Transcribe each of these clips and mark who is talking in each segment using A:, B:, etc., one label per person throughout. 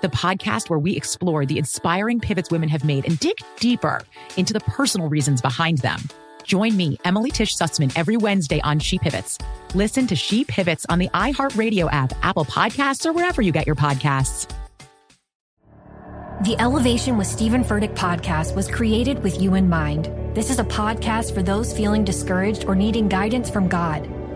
A: the podcast where we explore the inspiring pivots women have made and dig deeper into the personal reasons behind them. Join me, Emily Tish Sussman, every Wednesday on She Pivots. Listen to She Pivots on the iHeartRadio app, Apple Podcasts, or wherever you get your podcasts.
B: The Elevation with Stephen Furtick podcast was created with you in mind. This is a podcast for those feeling discouraged or needing guidance from God.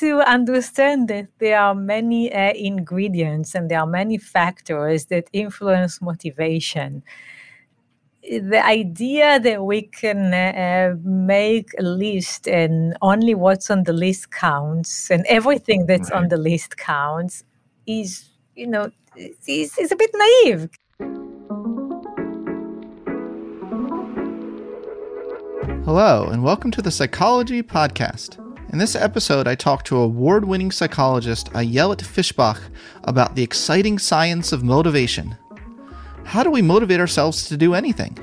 C: to understand that there are many uh, ingredients and there are many factors that influence motivation. The idea that we can uh, make a list and only what's on the list counts and everything that's right. on the list counts is you know is, is a bit naive.
D: Hello and welcome to the psychology podcast in this episode, I talk to award winning psychologist Ayelet Fishbach about the exciting science of motivation. How do we motivate ourselves to do anything?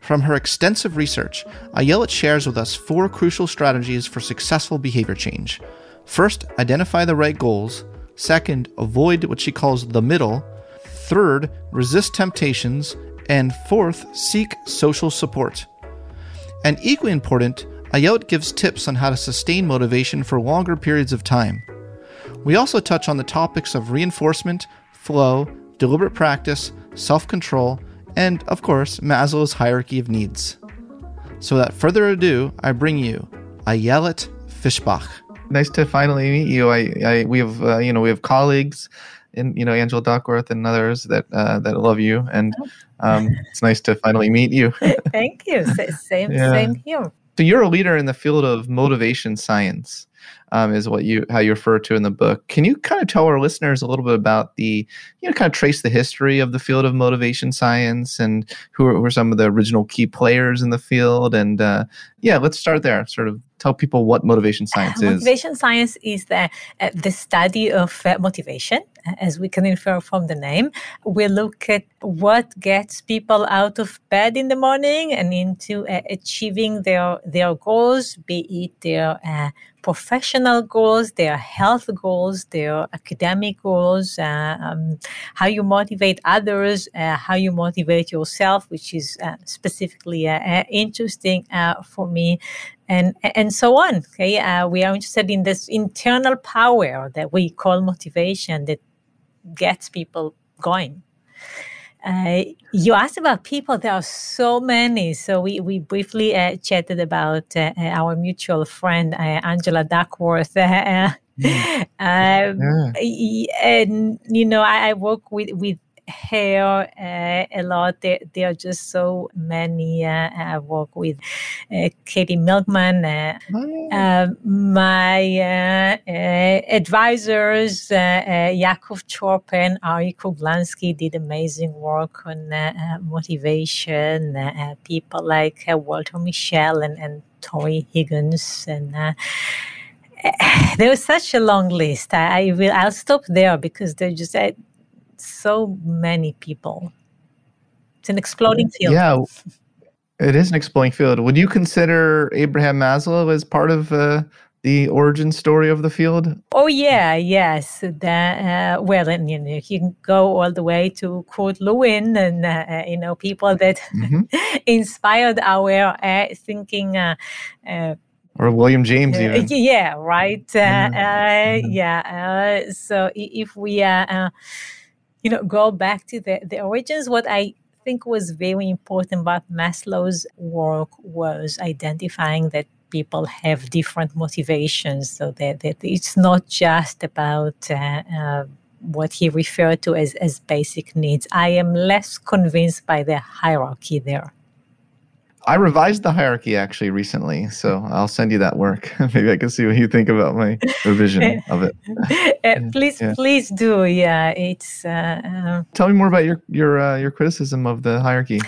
D: From her extensive research, Ayelet shares with us four crucial strategies for successful behavior change. First, identify the right goals. Second, avoid what she calls the middle. Third, resist temptations. And fourth, seek social support. And equally important, Ayelet gives tips on how to sustain motivation for longer periods of time. We also touch on the topics of reinforcement, flow, deliberate practice, self control, and, of course, Maslow's hierarchy of needs. So, without further ado, I bring you Ayelet Fishbach. Nice to finally meet you. I, I we have uh, you know we have colleagues, and you know Angela Duckworth and others that uh, that love you, and um, it's nice to finally meet you.
C: Thank you. Same yeah. same here.
D: So you're a leader in the field of motivation science, um, is what you how you refer to in the book. Can you kind of tell our listeners a little bit about the you know kind of trace the history of the field of motivation science and who were, who were some of the original key players in the field? And uh, yeah, let's start there. Sort of tell people what motivation science
C: is. Motivation science is the uh, the study of uh, motivation, as we can infer from the name. We look at what gets people out of bed in the morning and into uh, achieving their their goals, be it their uh, professional goals, their health goals, their academic goals, uh, um, how you motivate others, uh, how you motivate yourself, which is uh, specifically uh, uh, interesting uh, for me, and and so on. Okay, we are interested in this internal power that we call motivation that gets people going. Uh, you asked about people. There are so many. So we we briefly uh, chatted about uh, uh our mutual friend uh, Angela Duckworth. Uh, mm. um, yeah. And you know, I, I work with with hair uh, a lot. There, there, are just so many. Uh, I work with uh, Katie Milkman, uh, oh. Um, my uh, uh, advisors, Yakov Trope, Ari Kruglanski did amazing work on motivation. people like Walter Mischel and, and Tory Higgins and there was such a long list. I, I, will. I'll stop there because they just so many people. It's an exploding field.
D: Yeah, it is an exploding field. Would you consider Abraham Maslow as part of uh, the origin story of the field?
C: Oh yeah, yes. That, uh, well, and you know, you can go all the way to Kurt Lewin, and uh, uh you know, people that mm-hmm. inspired our uh, thinking uh,
D: or William James, even.
C: Yeah, right. Uh, yeah. Uh, yeah. Uh, so if we, uh, you know, go back to the, the origins, what I think was very important about Maslow's work was identifying that people have different motivations so that, that it's not just about uh, uh, what he referred to as, as basic needs. I am less convinced by the hierarchy there.
D: I revised the hierarchy actually recently, so I'll send you that work. Maybe I can see what you think about my revision of it.
C: uh, please, yeah. please do. Yeah, it's. Uh, uh,
D: Tell me more about your your uh, your criticism of the hierarchy.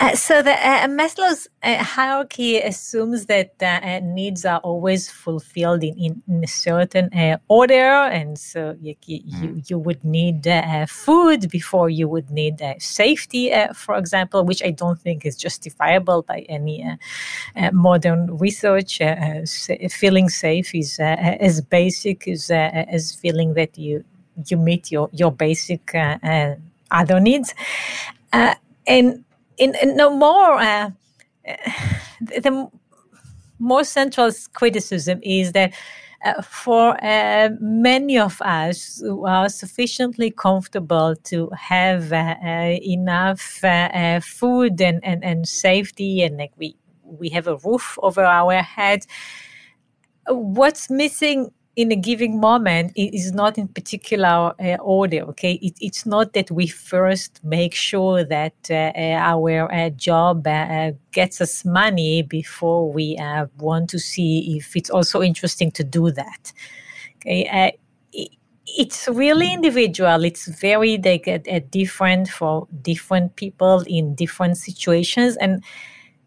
C: Uh, so the uh, Maslow's hierarchy assumes that needs are always fulfilled in, in, in a certain order, and so you you, mm. you would need food before you would need safety, for example, which I don't think is justifiable by any uh, uh, modern research. Uh, uh feeling safe is uh, uh, as basic as as feeling that you you meet your your basic other needs, and in, in no more the more central criticism is that uh, for uh, many of us who are sufficiently comfortable to have uh, enough food and, and, and safety and like we we have a roof over our head. What's missing in a given moment it is not in particular uh, order okay? It, it's not that we first make sure that uh, uh our uh, job uh, gets us money before we uh, want to see if it's also interesting to do that okay? It, it's really individual. It's very like, different for different people in different situations. And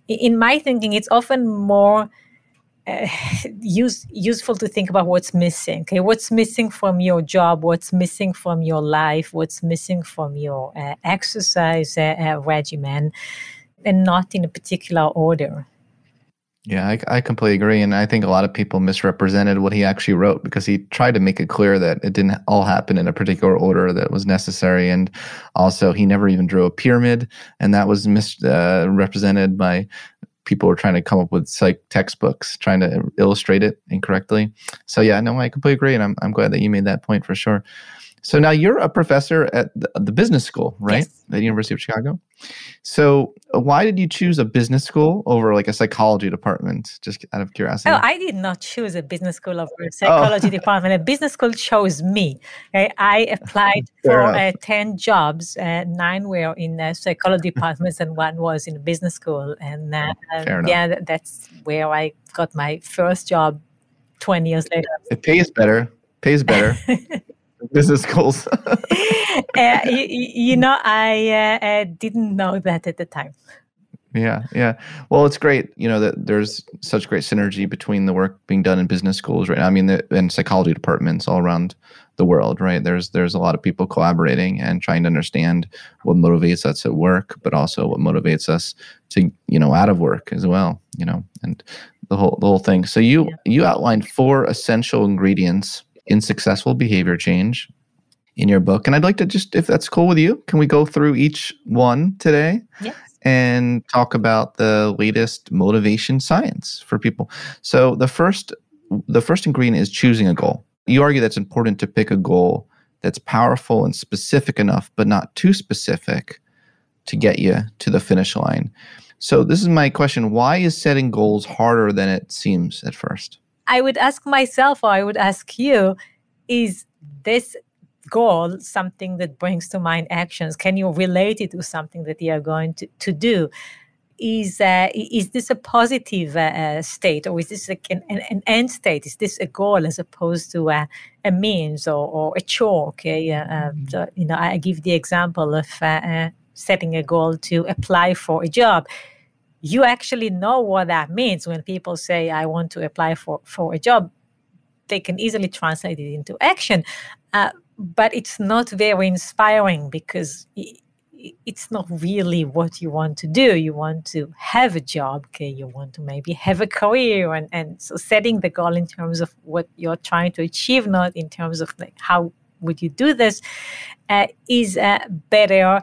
C: in my thinking it's often more uh, use, useful to think about what's missing. Okay, what's missing from your job? What's missing from your life? What's missing from your uh, exercise uh, uh regimen, and not in a particular order.
D: Yeah, I, I, completely agree, and I think a lot of people misrepresented what he actually wrote because he tried to make it clear that it didn't all happen in a particular order that was necessary, and also he never even drew a pyramid, and that was misrepresented uh, by people were trying to come up with psych textbooks trying to illustrate it incorrectly. So yeah, no, I completely agree, and I'm I'm glad that you made that point for sure. So now you're a professor at the, the business school, right? Yes. At the University of Chicago. So why did you choose a business school over like a psychology department? Just out of curiosity.
C: Oh, I did not choose a business school over a psychology oh. department. A business school chose me. Okay? I applied for uh, 10 jobs. Uh, nine were in uh, psychology departments and one was in a business school. And uh, yeah, that's where I got my first job 20 years later.
D: It pays better. Pays better. business schools?
C: uh, you, you, know, I uh, didn't know that at the time.
D: Yeah, yeah. Well, it's great, you know, that there's such great synergy between the work being done in business schools, right? I mean, the, and psychology departments all around the world, right? There's there's a lot of people collaborating and trying to understand what motivates us at work, but also what motivates us to, you know, out of work as well, you know, and the whole the whole thing. So you yeah. you outlined four essential ingredients in successful behavior change in your book. And I'd like to just, if that's cool with you, can we go through each one today?
C: Yes.
D: And talk about the latest motivation science for people. So the first the first ingredient is choosing a goal. You argue that's important to pick a goal that's powerful and specific enough, but not too specific to get you to the finish line. So this is my question. Why is setting goals harder than it seems at first?
C: I would ask myself, or I would ask you, is this goal something that brings to mind actions? Can you relate it to something that you are going to, to do? Is uh, is this a positive uh, uh state, or is this like an, an, end state? Is this a goal as opposed to a, a means or, or a chore? Okay, uh, mm-hmm. so, you know, I give the example of uh, uh, setting a goal to apply for a job you actually know what that means when people say i want to apply for, for a job. They can easily translate it into action. Uh, but it's not very inspiring because it's not really what you want to do. You want to have a job okay? You want to maybe have a career and, and so setting the goal in terms of what you're trying to achieve not in terms of like how would you do this uh, is uh, better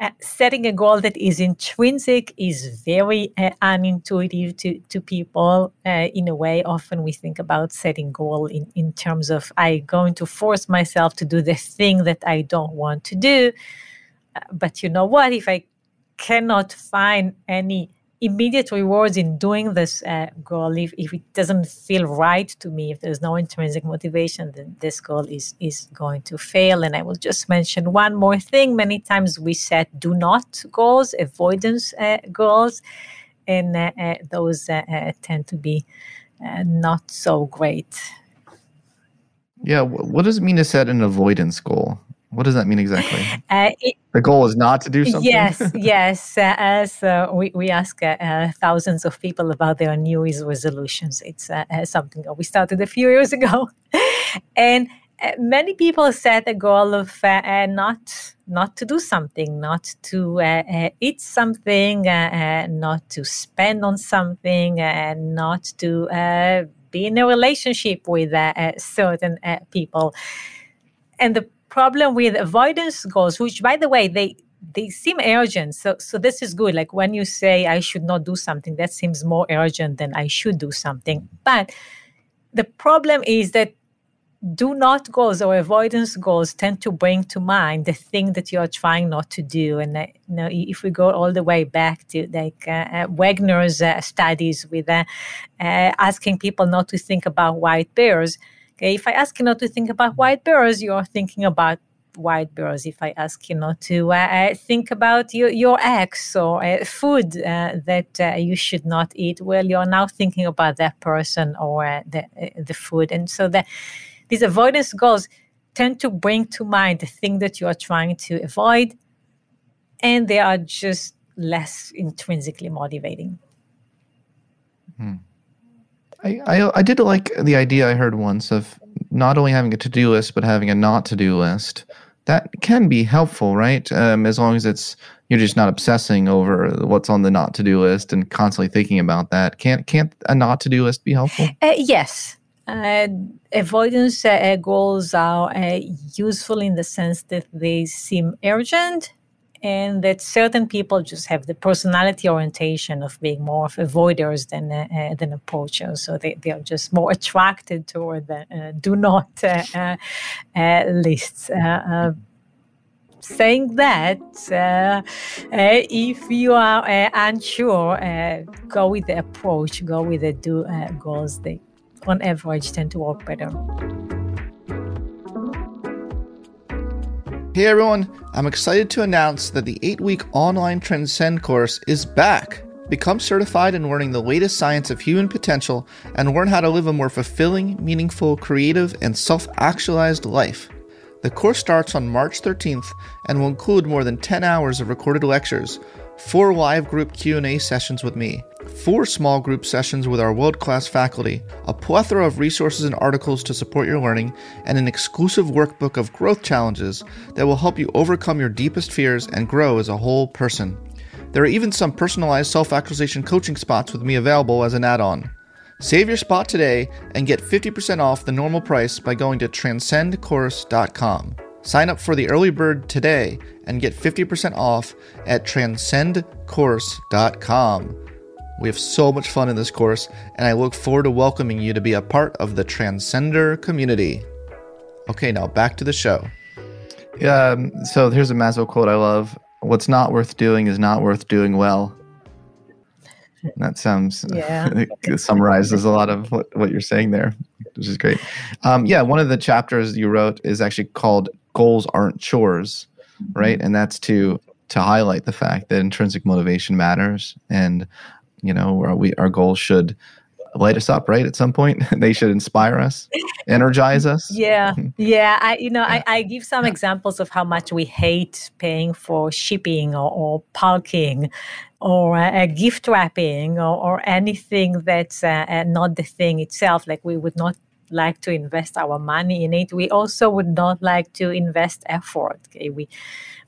C: uh, setting a goal that is intrinsic is very uh, unintuitive to, to people uh, in a way. Often we think about setting goal in, in terms of i going to force myself to do the thing that i don't want to do. Uh, but you know what? If i cannot find any immediate rewards in doing this uh, goal. If, if it doesn't feel right to me if there's no intrinsic motivation then this goal is is going to fail. And i will just mention one more thing. Many times we set do not goals avoidance uh, goals and uh, uh those uh, uh, tend to be not so great.
D: Yeah what does it mean to set an avoidance goal what does that mean exactly? Uh, it, the goal is not to do something.
C: Yes, yes. Uh, as uh, we we ask uh, uh, thousands of people about their New Year's resolutions, it's uh, uh, something that we started a few years ago, and uh, many people set a goal of not not to do something, not to eat something, not to spend on something, and not to be in a relationship with certain people, and the problem with avoidance goals, which by the way, they they seem urgent. So so this is good. Like when you say I should not do something, that seems more urgent than I should do something. But the problem is that do not goals or avoidance goals tend to bring to mind the thing that you're trying not to do. And uh, you know, if we go all the way back to like uh, uh, Wegner's uh, studies with uh, uh, asking people not to think about white bears, Okay, if I ask you not to think about white bears, you're thinking about white bears. If I ask you not to uh, uh, think about your, your ex or uh, food uh, that uh, you should not eat, well, you're now thinking about that person or uh, the, the food. And so that these avoidance goals tend to bring to mind the thing that you are trying to avoid, and they are just less intrinsically motivating.
D: Hmm. I, I, I did like the idea I heard once of not only having a to do list but having a not to do list. That can be helpful, right? Um, as long as it's you're just not obsessing over what's on the not to do list and constantly thinking about that. Can't can't a not to do list be helpful?
C: Uh, yes, uh, avoidance uh, goals are uh, useful in the sense that they seem urgent and that certain people just have the personality orientation of being more of avoiders than uh, uh, than approachers. So they, they are just more attracted toward the uh, do not uh, uh, uh lists. saying that, if you are unsure, go with the approach, go with the do goals. They, on average, tend to work better.
D: Hey everyone, I'm excited to announce that the eight week online Transcend course is back. Become certified in learning the latest science of human potential and learn how to live a more fulfilling, meaningful, creative, and self actualized life. The course starts on March 13th and will include more than 10 hours of recorded lectures, four live group Q&A sessions with me, four small group sessions with our world-class faculty, a plethora of resources and articles to support your learning, and an exclusive workbook of growth challenges that will help you overcome your deepest fears and grow as a whole person. There are even some personalized self-actualization coaching spots with me available as an add-on. Save your spot today and get 50% off the normal price by going to transcendcourse.com. Sign up for the early bird today and get 50% off at transcendcourse.com. We have so much fun in this course, and I look forward to welcoming you to be a part of the Transcender community. Okay, now back to the show. Um, so here's a Maslow quote I love What's not worth doing is not worth doing well. That sounds yeah. summarizes a lot of what, what you're saying there, which is great. Um, yeah, one of the chapters you wrote is actually called "Goals Aren't Chores," right? And that's to to highlight the fact that intrinsic motivation matters, and you know, our, we our goals should light us up right at some point they should inspire us energize us
C: yeah yeah i you know yeah. I, I give some yeah. examples of how much we hate paying for shipping or, or parking or uh, gift wrapping or, or anything that's uh, uh, not the thing itself like we would not like to invest our money in it we also would not like to invest effort okay we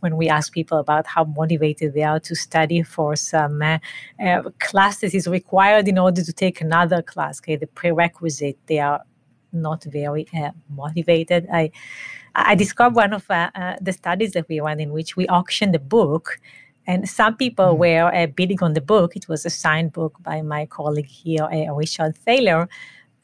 C: when we ask people about how motivated they are to study for some uh, uh, class that is required in order to take another class okay the prerequisite they are not very uh, motivated. I I described one of uh, uh, the studies that we ran in which we auctioned a book. And some people mm. were uh, bidding on the book. It was a signed book by my colleague here, uh, Richard Thaler.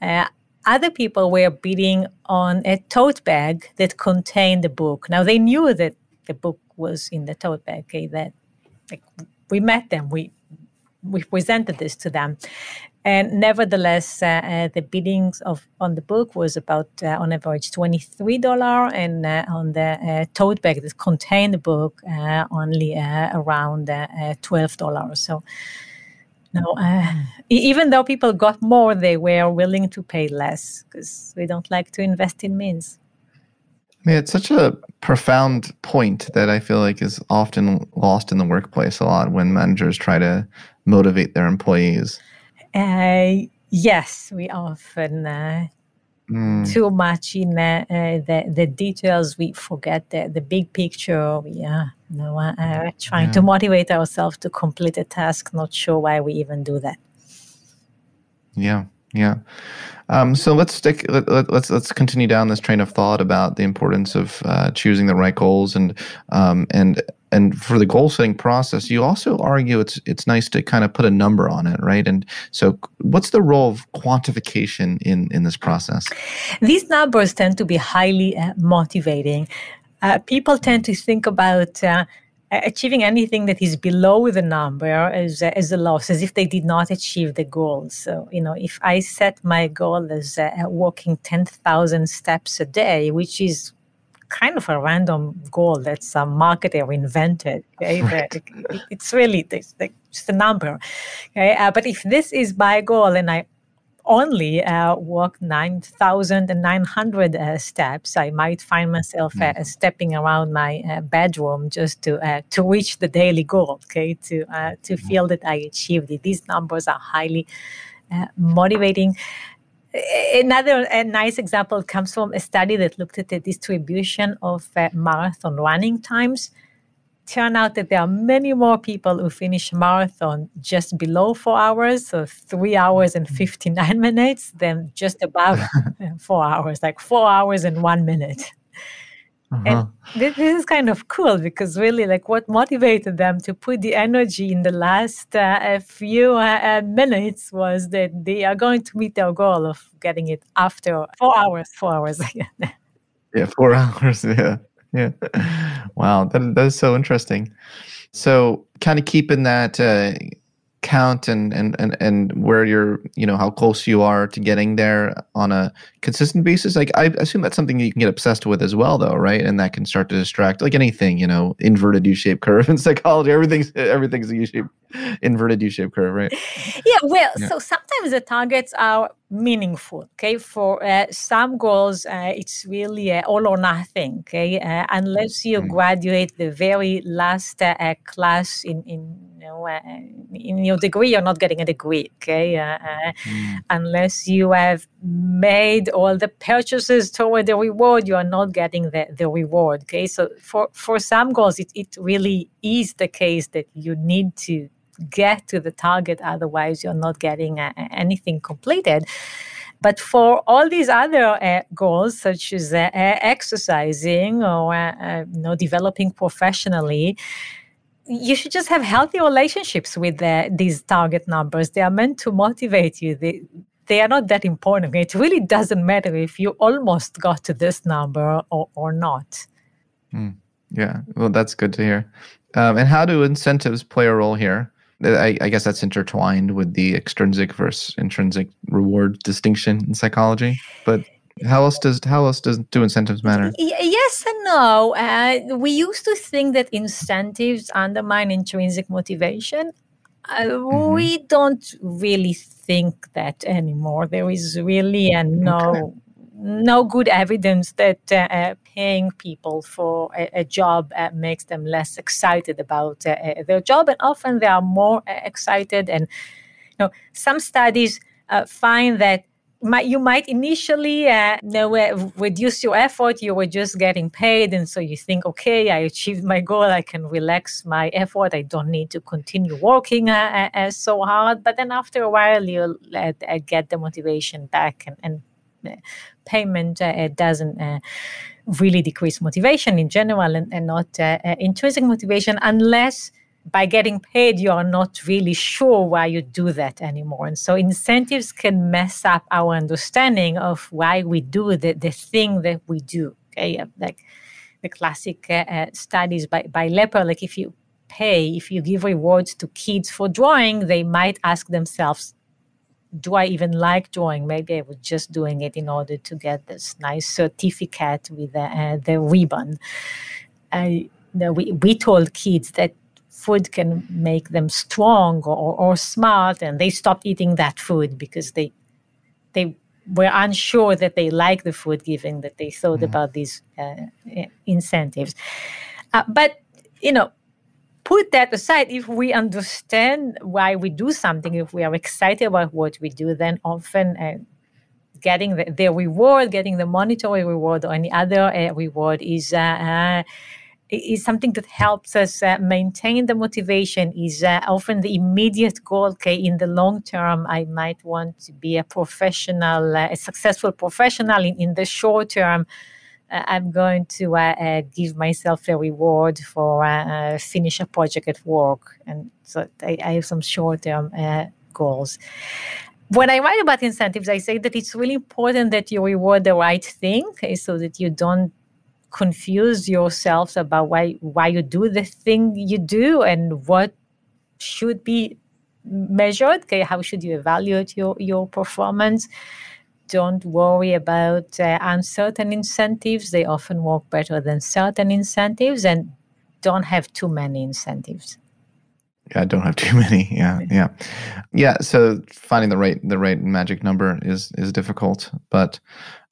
C: Uh, other people were bidding on a tote bag that contained the book. Now they knew that the book was in the tote bag. Okay, that like, we met them, we we presented this to them, and nevertheless, uh, uh, the biddings of on the book was about uh, on average twenty three dollar, and uh, on the uh, tote bag that contained the book uh, only around twelve dollars. So. No, even though people got more, they were willing to pay less because we don't like to invest in means.
D: I mean, it's such a profound point that I feel like is often lost in the workplace a lot when managers try to motivate their employees.
C: Uh, yes, we often uh, mm. too much in uh, the the details. We forget the the big picture. We are you know, uh, trying yeah. to motivate ourselves to complete a task. Not sure why we even do that.
D: Yeah, yeah. Um, so let's stick. Let, us let's, let's continue down this train of thought about the importance of uh, choosing the right goals and um, and and for the goal setting process, you also argue it's it's nice to kind of put a number on it, right? And so, what's the role of quantification in in this process?
C: These numbers tend to be highly uh, motivating. Uh, people tend to think about uh, achieving anything that is below the number as, as a loss, as if they did not achieve the goal. So, you know, if I set my goal as uh, walking 10,000 steps a day, which is kind of a random goal that some marketer invented. Okay? Right. it's really it's just a number. Okay? Uh, but if this is my goal and I only uh, walk 9,900 uh, steps, I might find myself uh, mm. stepping around my uh, bedroom just to uh, to reach the daily goal. Okay, to uh, to mm. feel that I achieved it. These numbers are highly motivating. Another a nice example comes from a study that looked at the distribution of uh, marathon running times. Turn out that there are many more people who finish marathon just below four hours, so three hours and 59 minutes, than just above four hours, like four hours and one minute. Uh-huh. And this, this, is kind of cool because really, like, what motivated them to put the energy in the last uh, few uh, uh, minutes was that they are going to meet their goal of getting it after four hours. Four hours.
D: yeah, four hours. Yeah, yeah. Wow, that that is so interesting. So, kind of keeping that uh, count and, and and and where you're you know how close you are to getting there on a consistent basis like i assume that's something you can get obsessed with as well though right and that can start to distract like anything you know inverted u-shaped curve in psychology everything's everything's a u-shaped inverted u-shaped curve right
C: yeah well yeah. so sometimes the targets are meaningful okay for uh, some goals uh, it's really uh, all or nothing okay uh, unless you mm. graduate the very last uh, class in in you know, uh, in your degree, you're not getting a degree, okay? Uh, uh, mm. Unless you have made all the purchases toward the reward, you are not getting the, the reward, okay? So for, for some goals, it, it really is the case that you need to get to the target, otherwise, you're not getting uh, anything completed. But for all these other uh, goals, such as uh, exercising or uh, you know developing professionally, you should just have healthy relationships with the, these target numbers. They are meant to motivate you. They, they are not that important. It really doesn't matter if you almost got to this number or, or not.
D: Mm, yeah, well, that's good to hear. Um, and how do incentives play a role here? I, I, guess that's intertwined with the extrinsic versus intrinsic reward distinction in psychology. But how else does how else does do incentives matter?
C: yes and no. Uh, we used to think that incentives undermine intrinsic motivation. Uh, mm-hmm. We don't really think that anymore. There is really a no. Okay. No good evidence that uh, uh paying people for a, a job uh, makes them less excited about uh, their job, and often they are more excited. And you know, some studies find that you might initially uh, you know, uh, reduce your effort. You were just getting paid, and so you think, okay, I achieved my goal. I can relax my effort. I don't need to continue working uh, uh, so hard. But then after a while, uh, get the motivation back, and, and payment uh, doesn't uh, really decrease motivation in general and, and not uh, intrinsic motivation unless by getting paid you are not really sure why you do that anymore. And so incentives can mess up our understanding of why we do the, the thing that we do okay? Like the classic uh, studies by, by Lepper like if you pay if you give rewards to kids for drawing they might ask themselves do I even like drawing? Maybe I was just doing it in order to get this nice certificate with the, uh, the ribbon. I, we, we told kids that food can make them strong or, or smart, and they stopped eating that food because they they were unsure that they liked the food, given that they thought mm. about these uh, incentives. Uh, but you know, put that aside, if we understand why we do something, if we are excited about what we do, then often uh, getting the, the, reward, getting the monetary reward or any other uh, reward is. Uh, uh is something that helps us uh, maintain the motivation is uh, often the immediate goal okay in the long term i might want to be a professional a successful professional in, in the short term I'm going to uh, uh, give myself a reward for finish a project at work, and so I, I have some short-term goals. When I write about incentives, I say that it's really important that you reward the right thing, okay, so that you don't confuse yourselves about why why you do the thing you do and what should be measured. Okay, how should you evaluate your your performance? Don't worry about uh, uncertain incentives. They often work better than certain incentives and don't have too many incentives.
D: Yeah, don't have too many. Yeah, yeah, yeah. So finding the right the right magic number is is difficult. But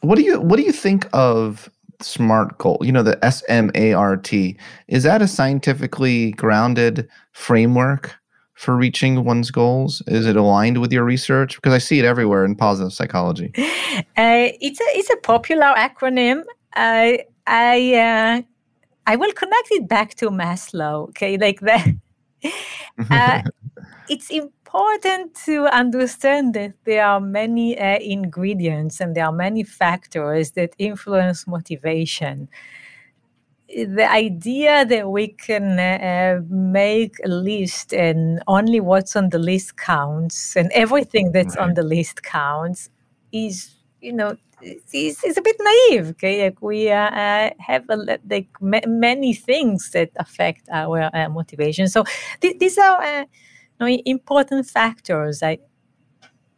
D: what do you what do you think of SMART goal? You know, the S M A R T. Is that a scientifically grounded framework for reaching one's goals? Is it aligned with your research? Because I see it everywhere in positive psychology.
C: Uh, it's a it's a popular acronym. I I uh, I will connect it back to Maslow. Okay, like that. uh, it's important to understand that there are many uh, ingredients and there are many factors that influence motivation the idea that we can uh, make a list and only what's on the list counts and everything that's right. on the list counts is you know is, is a bit naive okay? Like we uh, uh, have a, like ma- many things that affect our uh, motivation. So th- these are uh, you know, important factors. I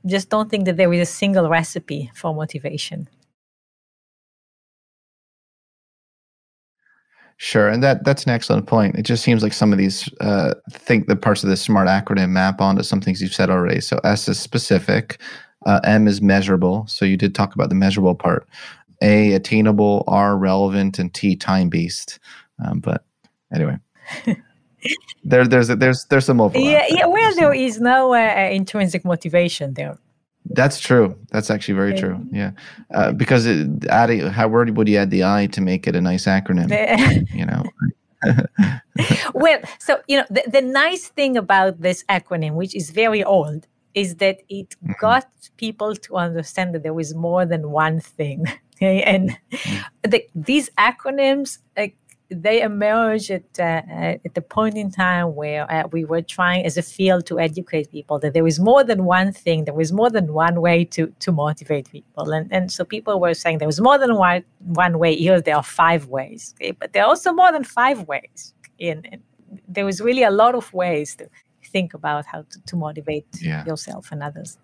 C: just don't think that there is a single recipe for motivation
D: Sure, and that that's an excellent point. It just seems like some of these uh, think the parts of this smart acronym map onto some things you've said already. So S is specific, uh, M is measurable. So you did talk about the measurable part. A attainable, R relevant, and T time based. Um, but anyway. there, there's there's there's some overlap.
C: Yeah, yeah. Well, there is no uh, intrinsic motivation there.
D: That's true. That's actually very true. Yeah, uh, because it, adding how where would you add the I to make it a nice acronym? you know.
C: well, so you know the, the nice thing about this acronym, which is very old, is that it mm-hmm. got people to understand that there was more than one thing. Okay, and mm-hmm. the, these acronyms uh, they emerged at, uh, at the point in time where uh, we were trying as a field to educate people that there was more than one thing, there was more than one way to, to motivate people. And, and so people were saying there was more than one, one way, here there are five ways, okay? but there are also more than five ways. And, and there was really a lot of ways to think about how to, to motivate yeah. yourself and others.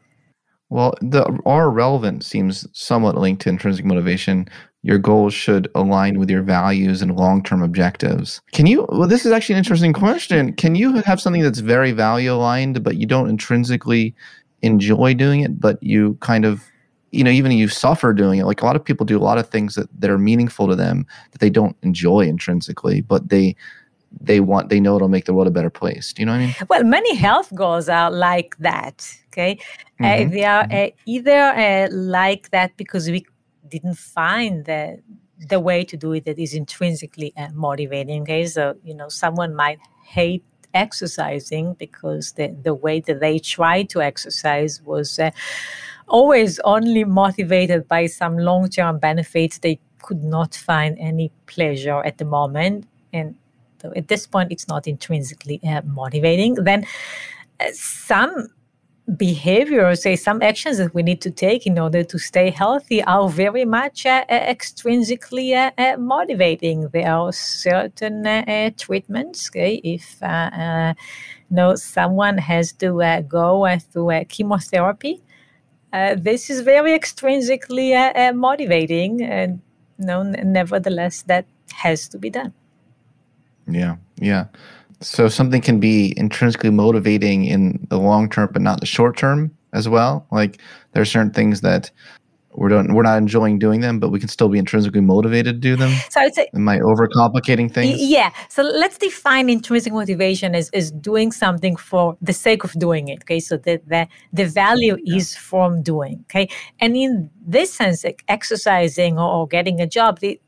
D: Well, the R relevant seems somewhat linked to intrinsic motivation your goals should align with your values and long-term objectives. Can you well this is actually an interesting question. Can you have something that's very value aligned but you don't intrinsically enjoy doing it but you kind of you know even you suffer doing it like a lot of people do a lot of things that, that are meaningful to them that they don't enjoy intrinsically but they they want they know it'll make the world a better place do you know what i mean
C: well many health goals are like that okay uh, mm-hmm. uh, they are uh, either uh, like that because we didn't find the the way to do it that is intrinsically uh, motivating. Okay, so you know, someone might hate exercising because the the way that they tried to exercise was. Uh, always only motivated by some long term benefits. They could not find any pleasure at the moment. And so at this point, it's not intrinsically uh, motivating. Then uh, some behaviors, say some actions that we need to take in order to stay healthy are very much uh, uh extrinsically uh, uh, motivating. There are certain uh, treatments. Okay, if uh, know someone has to go through chemotherapy, this is very extrinsically motivating, and know, nevertheless, that has to be done.
D: Yeah, yeah. So something can be intrinsically motivating in the long term, but not the short term as well. Like there are certain things that we're doing, we're not enjoying doing them, but we can still be intrinsically motivated to do them.
C: So I'd say,
D: am I overcomplicating things?
C: Yeah. So let's define intrinsic motivation as, as doing something for the sake of doing it. Okay. So that the, the value yeah. is from doing. Okay. And in this sense, like exercising or, or getting a job, they,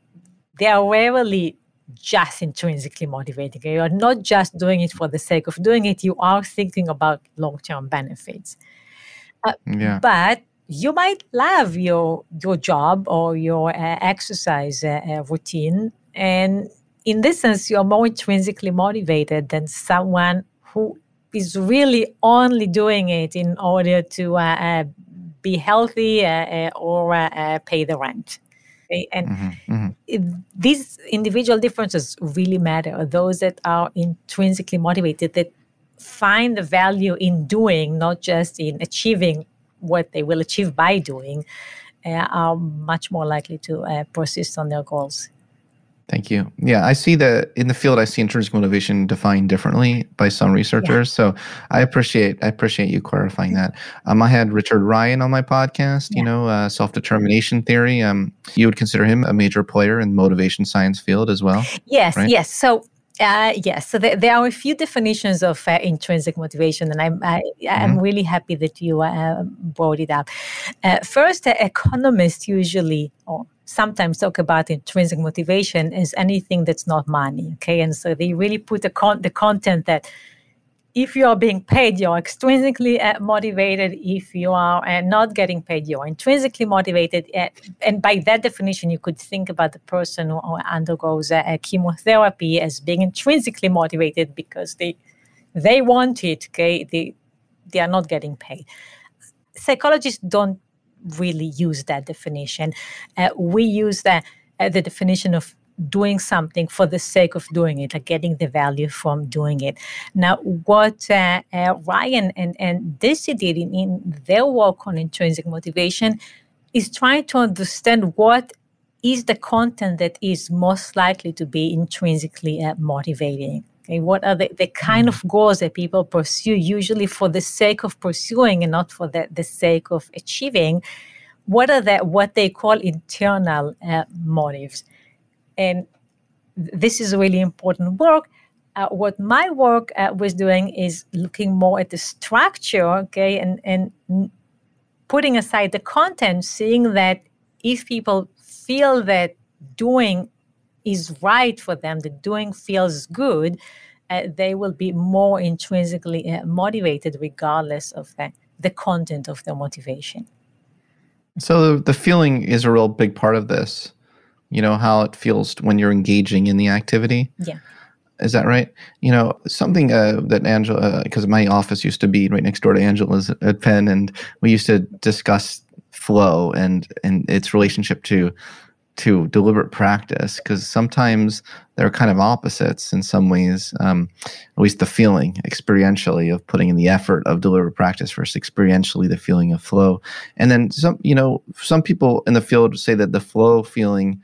C: they are rarely just intrinsically motivating. You are not just doing it for the sake of doing it, you are thinking about long term benefits. Uh, yeah. But you might love your, your job or your uh, exercise uh, uh routine. And in this sense, you're more intrinsically motivated than someone who is really only doing it in order to uh, uh, be healthy or pay the rent. And mm-hmm, mm-hmm. these individual differences really matter. Those that are intrinsically motivated, that find the value in doing, not just in achieving what they will achieve by doing, uh, are much more likely to uh, persist on their goals.
D: Thank you. Yeah, I see that in the field. I see intrinsic motivation defined differently by some researchers. Yeah. So I appreciate I appreciate you clarifying that. Um, I had Richard Ryan on my podcast. Yeah. You know, uh, self determination theory. Um, you would consider him a major player in motivation science field as well.
C: Yes. Right? Yes. So uh, yes, so there, there, are a few definitions of uh, intrinsic motivation, and I'm I, am mm-hmm. really happy that you uh, brought it up. Uh, first, economists usually, or sometimes talk about intrinsic motivation as anything that's not money. Okay, and so they really put the con- the content that if you are being paid, you're extrinsically uh, motivated. If you are uh, not getting paid, you're intrinsically motivated. Uh, and by that definition, you could think about the person who undergoes a chemotherapy as being intrinsically motivated because they they want it. Okay, they they are not getting paid. Psychologists don't really use that definition. Uh, we use the, uh, the definition of doing something for the sake of doing it, like getting the value from doing it. Now, what uh, uh, Ryan and, and Deci did in, in their work on intrinsic motivation is trying to understand what is the content that is most likely to be intrinsically uh, motivating. Okay, what are the, the kind mm. of goals that people pursue, usually for the sake of pursuing and not for the, the sake of achieving? What are the, what they call internal uh, motives? And this is really important work. Uh, what my work uh, was doing is looking more at the structure, okay, and, and putting aside the content, seeing that if people feel that doing is right for them, the doing feels good, uh, they will be more intrinsically uh, motivated regardless of the, the content of their motivation.
D: So the feeling is a real big part of this. You know how it feels when you're engaging in the activity.
C: Yeah.
D: Is that right? You know, something uh, that Angela, because my office used to be right next door to Angela's at Penn, and we used to discuss flow and and its relationship to to deliberate practice because sometimes they're kind of opposites in some ways um, at least the feeling experientially of putting in the effort of deliberate practice versus experientially the feeling of flow. And then some you know some people in the field say that the flow feeling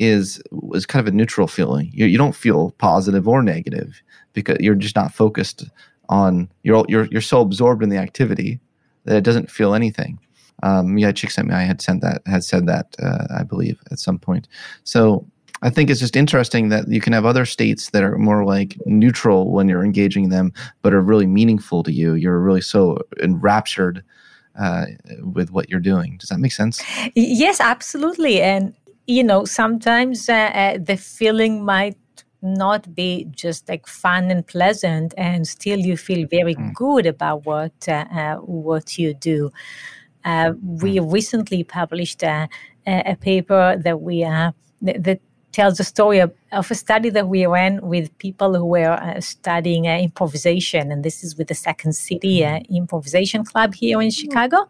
D: is is kind of a neutral feeling. You, you don't feel positive or negative because you're just not focused on you're you're you're so absorbed in the activity that it doesn't feel anything um, yeah, Csikszentmihalyi. I had sent that had said that uh, I believe at some point. So I think it's just interesting that you can have other states that are more like neutral when you're engaging them, but are really meaningful to you. You're really so enraptured uh, with what you're doing. Does that make sense?
C: Yes, absolutely. And you know, sometimes uh, uh the feeling might not be just like fun and pleasant, and still you feel very mm. good about what uh, uh, what you do. Uh, we mm. recently published a, a, paper that we uh, that, that, tells the story of, of, a study that we ran with people who were uh, studying uh, improvisation, and this is with the Second City uh, Improvisation Club here in Chicago.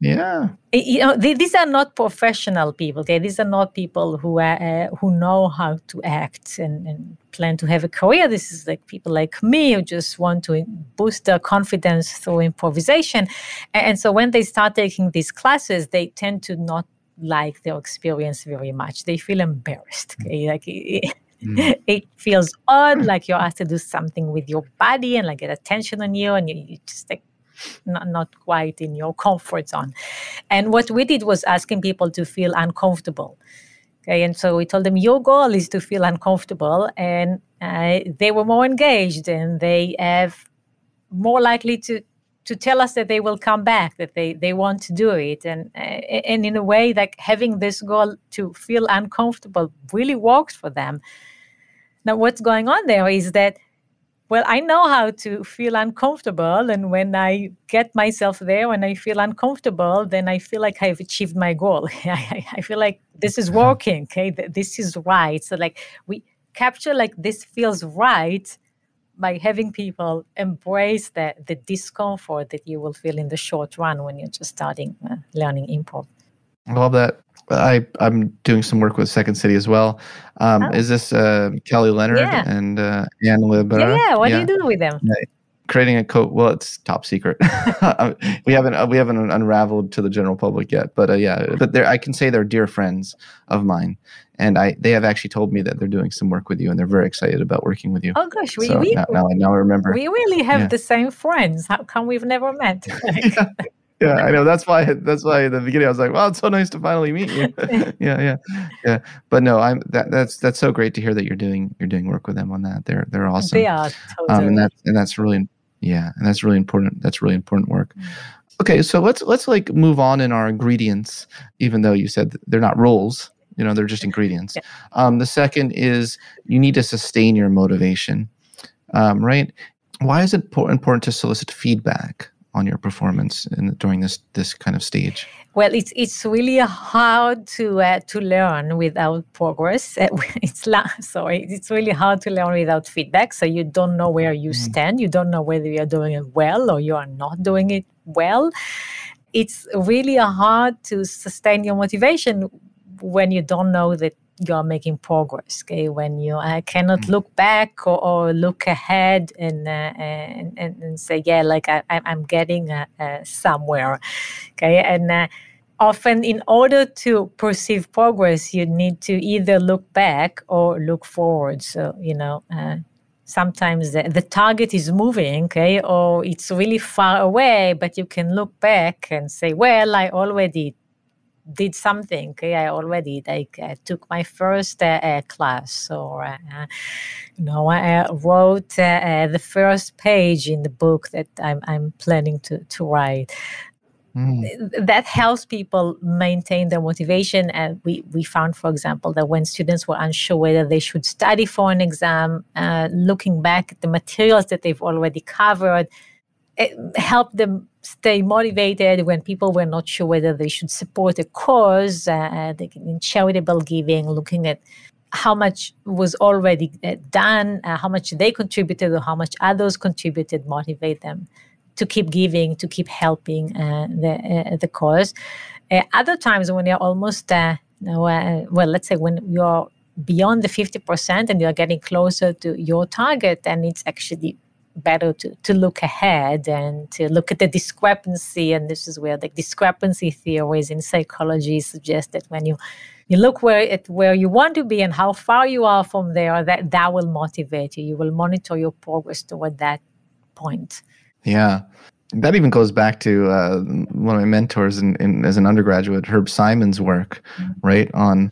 D: Yeah.
C: You know, these are not professional people. Okay, these are not people who are, uh, who know how to act and, and, plan to have a career. This is like people like me who just want to boost their confidence through improvisation. And, and so when they start taking these classes, they tend to not like their experience very much. They feel embarrassed. Okay? Like it, mm. it feels odd, like you're asked to do something with your body and like get attention on you, and you, you just like not, not quite in your comfort zone. And what we did was asking people to feel uncomfortable. Okay, and so we told them your goal is to feel uncomfortable, and uh, they were more engaged and they have more likely to to tell us that they will come back, that they they want to do it, and uh, and in a way, like having this goal to feel uncomfortable really works for them. Now, what's going on there is that well, I know how to feel uncomfortable. And when I get myself there, when I feel uncomfortable, then I feel like I've achieved my goal. I, I feel like this is working. Okay. This is right. So, like, we capture like this feels right by having people embrace the, the discomfort that you will feel in the short run when you're just starting uh, learning improv.
D: I love that. I I'm doing some work with Second City as well. Um, oh. Is this uh, Kelly Leonard
C: yeah.
D: and uh, Anne Libera?
C: Yeah, yeah. What yeah. do you do with them? Yeah.
D: Creating a code. Well, it's top secret. we haven't uh, we haven't unraveled to the general public yet. But uh, yeah, but I can say they're dear friends of mine, and I they have actually told me that they're doing some work with you, and they're very excited about working with you.
C: Oh gosh, we,
D: so
C: we
D: now, now, now I remember.
C: We really have the same friends. How come we've never met? yeah
D: I know. That's why. That's why in the beginning I was like, "Wow, it's so nice to finally meet you." yeah, yeah, yeah. But no, I'm that. That's that's so great to hear that you're doing you're doing work with them on that. They're they're awesome.
C: They are totally.
D: Um, and that's and that's really yeah, and that's really important. That's really important work. Mm. Okay, so let's let's like move on in our ingredients. Even though you said they're not rules, you know, they're just ingredients. Yeah. Um, the second is you need to sustain your motivation, um, right? Why is it important to solicit feedback? On your performance in, during this this kind of stage?
C: Well, it's it's really hard to uh, to learn without progress. It's sorry, it's really hard to learn without feedback. So you don't know where you mm. stand. You don't know whether you are doing it well or you are not doing it well. It's really hard to sustain your motivation when you don't know that you're making progress okay? When you uh, cannot mm. look back or, or look ahead and, uh, and, and say yeah like I, i'm getting uh, uh, somewhere okay? And uh, often in order to perceive progress you need to either look back or look forward. So you know uh, sometimes the, the target is moving okay? Or it's really far away but you can look back and say well i already did something. Okay, I already like uh, took my first uh, uh class, or uh, you know, I wrote uh, the first page in the book that I'm I'm planning to to write. Mm. That helps people maintain their motivation. And we, we found, for example, that when students were unsure whether they should study for an exam, looking back at the materials that they've already covered, help them stay motivated when people were not sure whether they should support a cause uh, in charitable giving looking at how much was already uh, done uh, how much they contributed or how much others contributed motivate them to keep giving to keep helping uh, the uh, the cause. Uh, other times when you're almost well let's say when you're beyond the 50% and you're getting closer to your target and it's actually better to, to look ahead and to look at the discrepancy. And this is where the discrepancy theories in psychology suggest that when you you look where at where you want to be and how far you are from there, that that will motivate you. You will monitor your progress toward that point.
D: Yeah. That even goes back to uh, one of my mentors in, in, as an undergraduate, Herb Simon's work, mm-hmm. right, on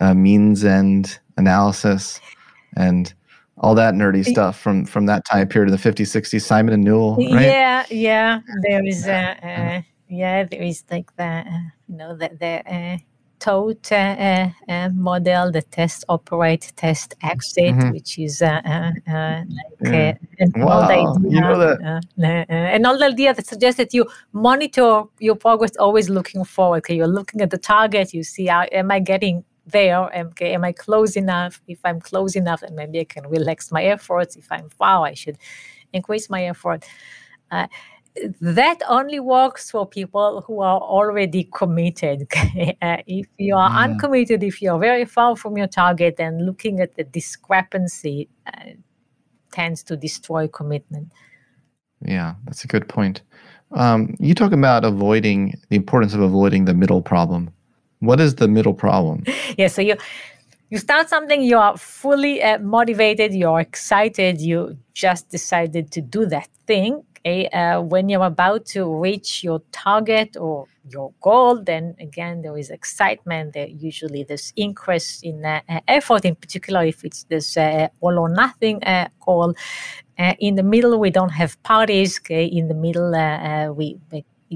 D: uh, means end analysis and all that nerdy stuff from from that time period of the 50s 60s simon and newell right?
C: yeah yeah there is uh, uh, yeah there is like the uh, you know the, the uh, TOTE uh, uh, model, the test, operate, test, exit, mm-hmm. which is uh, uh, uh like yeah. an
D: wow. old idea. You know
C: that. an old idea that suggests that you monitor your progress always looking forward. Okay, you're looking at the target, you see, am I getting there? Okay, am I close enough? If I'm close enough, then maybe I can relax my efforts. If I'm far, I should increase my effort. Uh, that only works for people who are already committed. uh, if you are mm. uncommitted, if you're very far from your target, then looking at the discrepancy uh, tends to destroy commitment.
D: Yeah, that's a good point. Um, you talk about avoiding the importance of avoiding the middle problem. What is the middle problem?
C: yeah, so you you start something, you are fully uh, motivated, you're excited, you just decided to do that thing Okay, uh, when you're about to reach your target or your goal, then again there is excitement. There usually there's increase in uh, effort, in particular if it's this uh, all or nothing uh, goal. Uh, in the middle, we don't have parties. Okay, in the middle, uh, we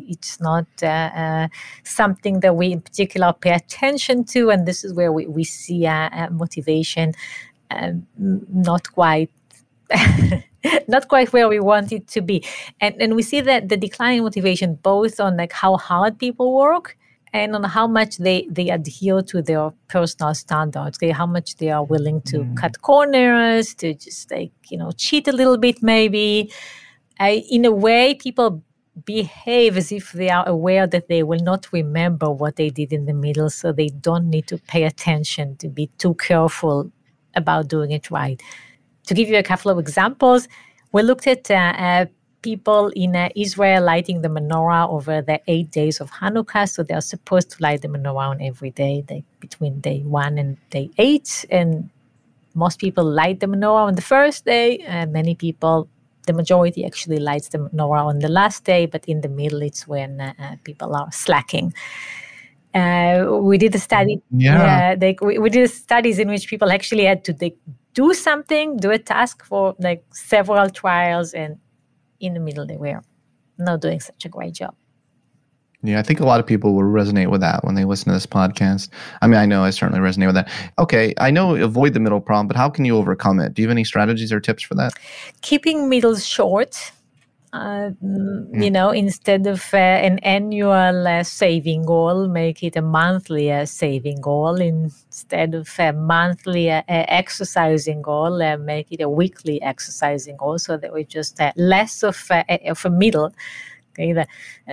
C: it's not uh, uh, something that we in particular pay attention to and this is where we, we see uh, motivation um, not quite not quite where we want it to be. And and we see that the decline in motivation both on like how hard people work and on how much they, they adhere to their personal standards, okay, how much they are willing to mm. cut corners, to just like, you know, cheat a little bit maybe. In a way, people behave as if they are aware that they will not remember what they did in the middle, so they don't need to pay attention to be too careful about doing it right. To give you a couple of examples, we looked at uh, uh, people in uh, Israel lighting the menorah over the eight days of Hanukkah. So they're supposed to light the menorah on every day, they, between day one and day eight. And most people light the menorah on the first day. Uh, many people, the majority actually lights the menorah on the last day, but in the middle, it's when uh, uh, people are slacking. Uh, we did a study.
D: Yeah,
C: they, we, we, did studies in which people actually had to they do something, do a task for like several trials, and in the middle they were not doing such a great job.
D: Yeah, I think a lot of people will resonate with that when they listen to this podcast. I mean, I know I certainly resonate with that. Okay, I know avoid the middle problem, but how can you overcome it? Do you have any strategies or tips for that?
C: Keeping middles short uh, you know, instead of uh, an annual uh, saving goal, make it a monthly uh, saving goal. Instead of a monthly uh, exercising goal, uh, make it a weekly exercising goal so that we just less of, of a middle. Okay, the,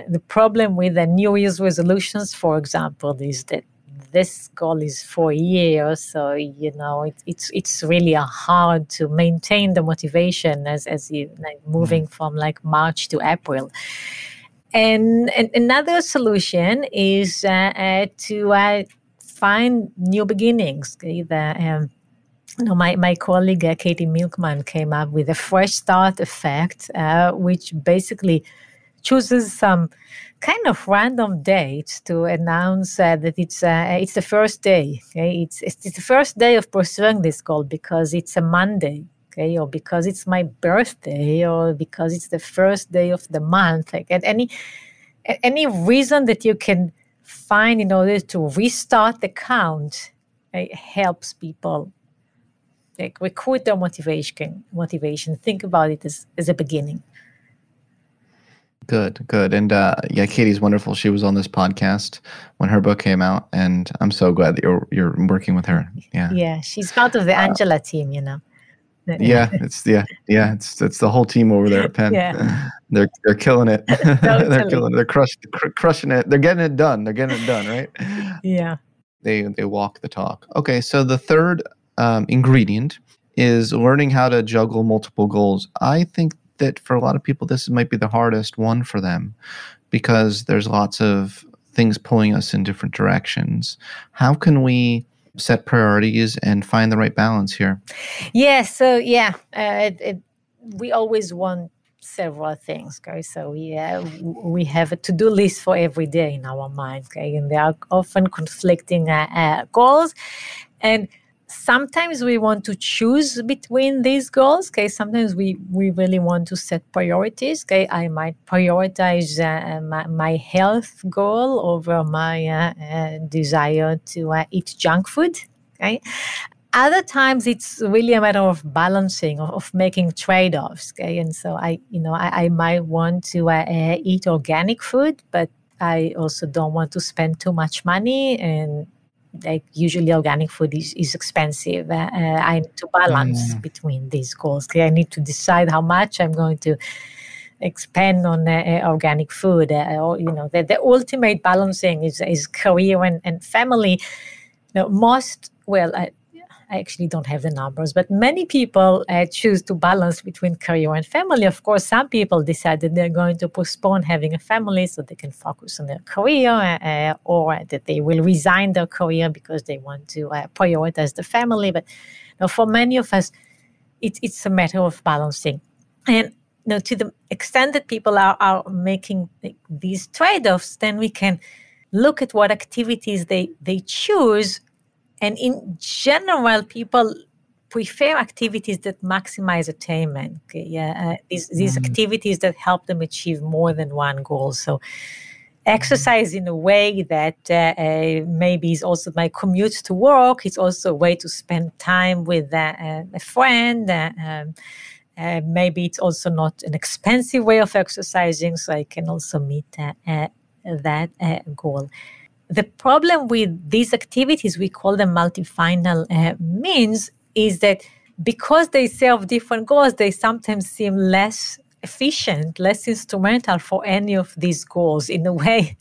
C: the problem with the New Year's resolutions, for example, is that this goal is for years so you know it, it's it's really hard to maintain the motivation as as you like moving mm. from like march to april and, and another solution is uh, uh, to uh, find new beginnings okay? the, um, you know, my, my colleague uh, Katie Milkman came up with a fresh start effect, uh, which basically chooses some kind of random date to announce uh, that it's uh, it's the first day. Okay, it's it's the first day of pursuing this goal because it's a Monday. Okay, or because it's my birthday, or because it's the first day of the month. Like at any any reason that you can find in order to restart the count it helps people like recruit their motivation motivation think about it as, as a beginning
D: Good, good. And uh, yeah, Katie's wonderful. She was on this podcast when her book came out, and I'm so glad that you're you're working with her. Yeah,
C: yeah, she's part of the uh, Angela uh, team, you know.
D: yeah, it's yeah, yeah, it's it's the whole team over there at Penn. Yeah. They're they're killing it. they're killing it. They're crushing cr- crushing it. They're getting it done. They're getting it done, right?
C: Yeah.
D: They they walk the talk. Okay, so the third um, ingredient is learning how to juggle multiple goals. I think that for a lot of people, this might be the hardest one for them because there's lots of things pulling us in different directions. How can we set priorities and find the right balance here?
C: Yeah, so yeah, uh, it, it, we always want several things okay so we we have a to-do list for every day in our mind okay and there are often conflicting uh, uh, goals and sometimes we want to choose between these goals okay? Sometimes we we really want to set priorities okay? I might prioritize uh, my, my, health goal over my uh, uh, desire to uh, eat junk food okay? Other times it's really a matter of balancing of, of making trade-offs okay? And so i you know i, I might want to uh, uh, eat organic food but i also don't want to spend too much money and like usually organic food is, is expensive. Uh, uh, I need to balance mm. between these goals. I need to decide how much I'm going to expend on uh, uh organic food. Uh, or, you know, the, the ultimate balancing is, is career and, and family. You know, most, well, I, actually don't have the numbers, but many people uh, choose to balance between career and family. Of course, some people decide that they're going to postpone having a family so they can focus on their career, uh, or that they will resign their career because they want to uh, prioritize the family. But you know, for many of us, it, it's a matter of balancing. And you know, to the extent that people are, are making these trade offs, then we can look at what activities they, they choose and in general, people prefer activities that maximize attainment. Okay? Yeah, uh, these, these mm-hmm. activities that help them achieve more than one goal. So, exercise in a way that uh, uh, maybe is also my commute to work. It's also a way to spend time with uh, uh a friend. Uh, um, uh, maybe it's also not an expensive way of exercising, so I can also meet that goal the problem with these activities, we call them multifinal uh, means, is that because they serve different goals, they sometimes seem less efficient, less instrumental for any of these goals. In a way,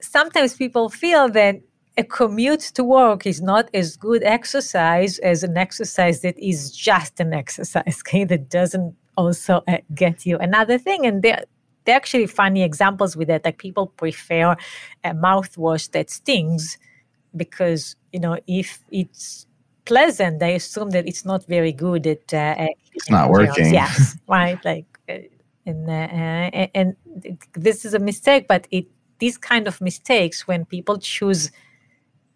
C: sometimes people feel that a commute to work is not as good exercise as an exercise that is just an exercise, okay, that doesn't also uh, get you another thing. And there, they're actually funny examples with that. Like people prefer a mouthwash that stings because, you know, if it's pleasant, they assume that it's not very good at. Uh,
D: it's not working.
C: Yes, right. Like, uh, and, uh, and this is a mistake, but it these kind of mistakes when people choose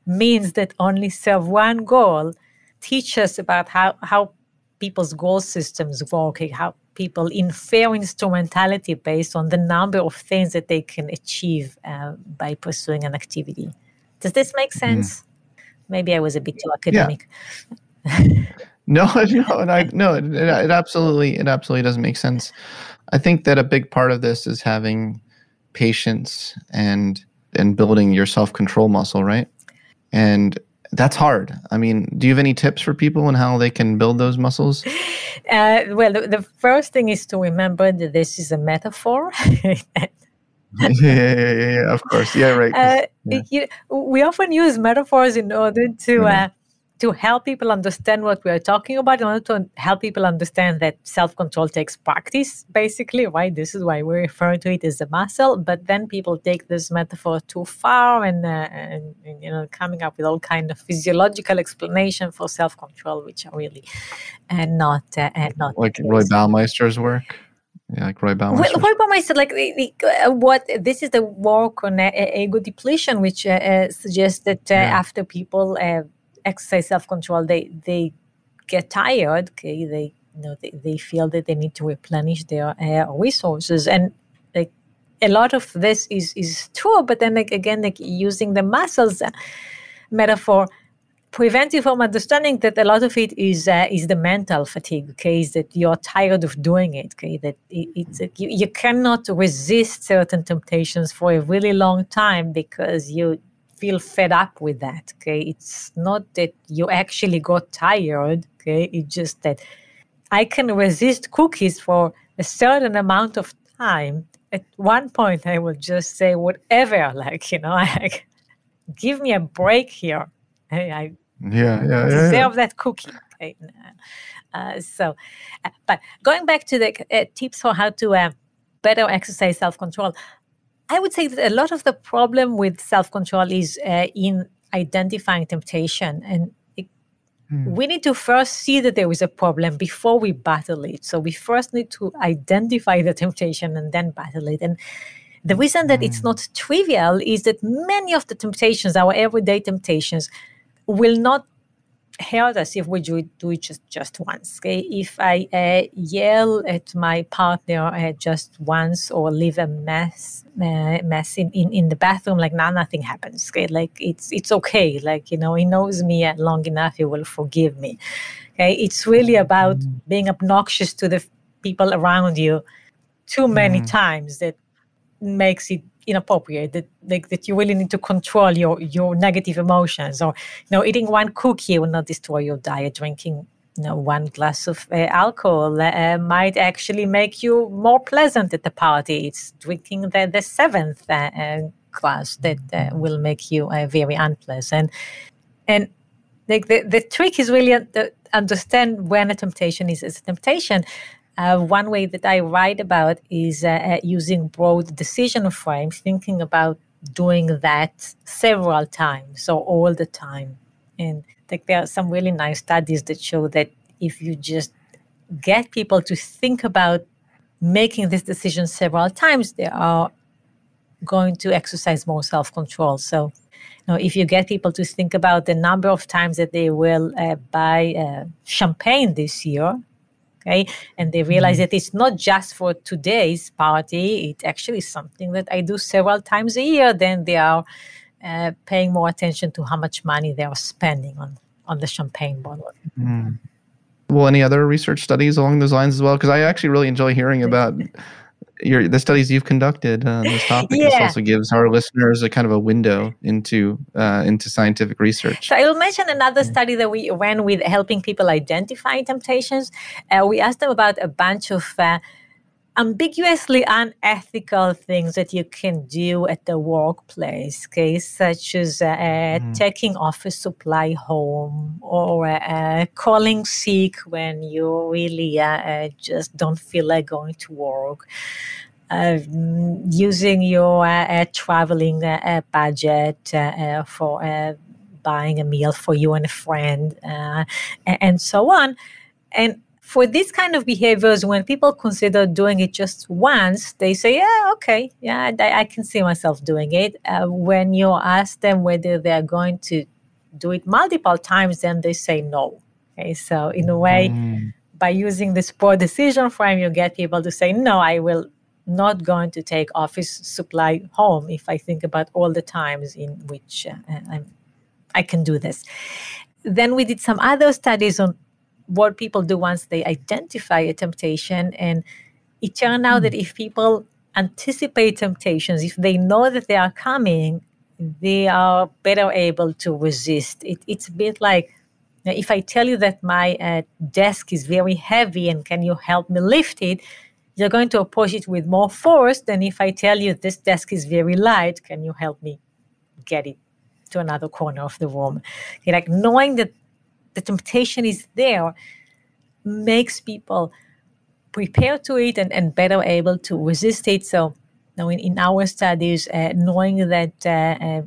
C: means that only serve one goal teach us about how how people's goal systems work, how people in fair instrumentality based on the number of things that they can achieve uh, by pursuing an activity. Does this make mm-hmm. sense? Mm. Maybe I was a bit too academic.
D: Yeah. no, no, and I no, it, it absolutely, it absolutely doesn't make sense. I think that a big part of this is having patience and and building your self control muscle, right? And that's hard. I mean, do you have any tips for people on how they can build those muscles?
C: Uh, well, the, the, first thing is to remember that this is a metaphor.
D: yeah, yeah, yeah, yeah, of course. Yeah, right. Uh,
C: yeah. You, we often use metaphors in order to mm-hmm. Uh, to help people understand what we are talking about, in order to help people understand that self control takes practice, basically, right? This is why we refer to it as a muscle. But then people take this metaphor too far and, uh, and, and, you know, coming up with all kind of physiological explanation for self control, which are really uh, not uh, not
D: like Roy Baumeister's work. Yeah, like Roy Baumeister.
C: Well, Roy Baumeister, like uh, what this is the work on uh, ego depletion, which uh, uh suggests that uh, yeah. after people uh, exercise self-control they they get tired okay they you know they, they feel that they need to replenish their uh, resources. And like a lot of this is is true but then like again like using the muscles uh, metaphor prevents you from understanding that a lot of it is uh, is the mental fatigue okay is that you're tired of doing it okay that it, it's you, you cannot resist certain temptations for a really long time because you feel fed up with that. Okay. It's not that you actually got tired. Okay. It's just that I can resist cookies for a certain amount of time. At one point, I will just say whatever, like, you know, like, give me a break here. I
D: yeah, yeah,
C: deserve
D: yeah,
C: that cookie. Okay. Uh, so, uh, but going back to the uh, tips for how to uh, better exercise self control, I would say that a lot of the problem with self control is uh, in identifying temptation. And it, mm. we need to first see that there is a problem before we battle it. So we first need to identify the temptation and then battle it. And the reason that mm. it's hmm. not trivial is that many of the temptations, our everyday temptations, will not heard us if we do, do it just, just once. Okay? If I uh, yell at my partner uh, just once or leave a mess uh, mess in, in, in the bathroom, like now nothing happens. Okay? Like it's it's okay. Like you know, he knows me long enough, he will forgive me. Okay, it's really about mm. being obnoxious to the people around you too many mm. times that makes it inappropriate that like that you really need to control your your negative emotions or you know eating one cookie will not destroy your diet. Drinking you know one glass of uh, alcohol uh, might actually make you more pleasant at the party. It's drinking the, the seventh uh, uh glass that uh, will make you uh, very unpleasant. And like the, the trick is really to understand when a temptation is, is a temptation uh, one way that I write about is uh, uh, using broad decision frames, thinking about doing that several times, so all the time. And like there are some really nice studies that show that if you just get people to think about making this decision several times, they are going to exercise more self control. So, you know, if you get people to think about the number of times that they will uh, buy uh, champagne this year, okay and they realize mm-hmm. that it's not just for today's party it actually is something that i do several times a year then they are uh, paying more attention to how much money they are spending on on the champagne bottle mm.
D: well any other research studies along those lines as well because i actually really enjoy hearing about your the studies you've conducted on this topic. Yeah. This also gives our listeners a kind of a window into uh, into scientific research.
C: So I will mention another study that we ran with helping people identify temptations. Uh, we asked them about a bunch of uh, ambiguously unethical things that you can do at the workplace, okay, such as uh, mm. taking office supply home or uh, calling sick when you really uh, uh just don't feel like going to work. Uh, using your uh, traveling budget for buying a meal for you and a friend, and so on. And for these kind of behaviors, when people consider doing it just once, they say, yeah, okay, yeah, I, I can see myself doing it. Uh, when you ask them whether they are going to do it multiple times, then they say no. Okay, so in a way, mm. by using this poor decision frame, you get people to say, no, I will not going to take office supply home if I think about all the times in which uh, i can do this. Then we did some other studies on what people do once they identify a temptation. And it turned out mm. that if people anticipate temptations, if they know that they are coming, they are better able to resist. It, it's a bit like if I tell you that my uh, desk is very heavy and can you help me lift it, you're going to approach it with more force than if I tell you this desk is very light, can you help me get it to another corner of the room? You're like knowing that the temptation is there makes people prepare to it and, and better able to resist it. So, now in, in our studies, uh, knowing that uh,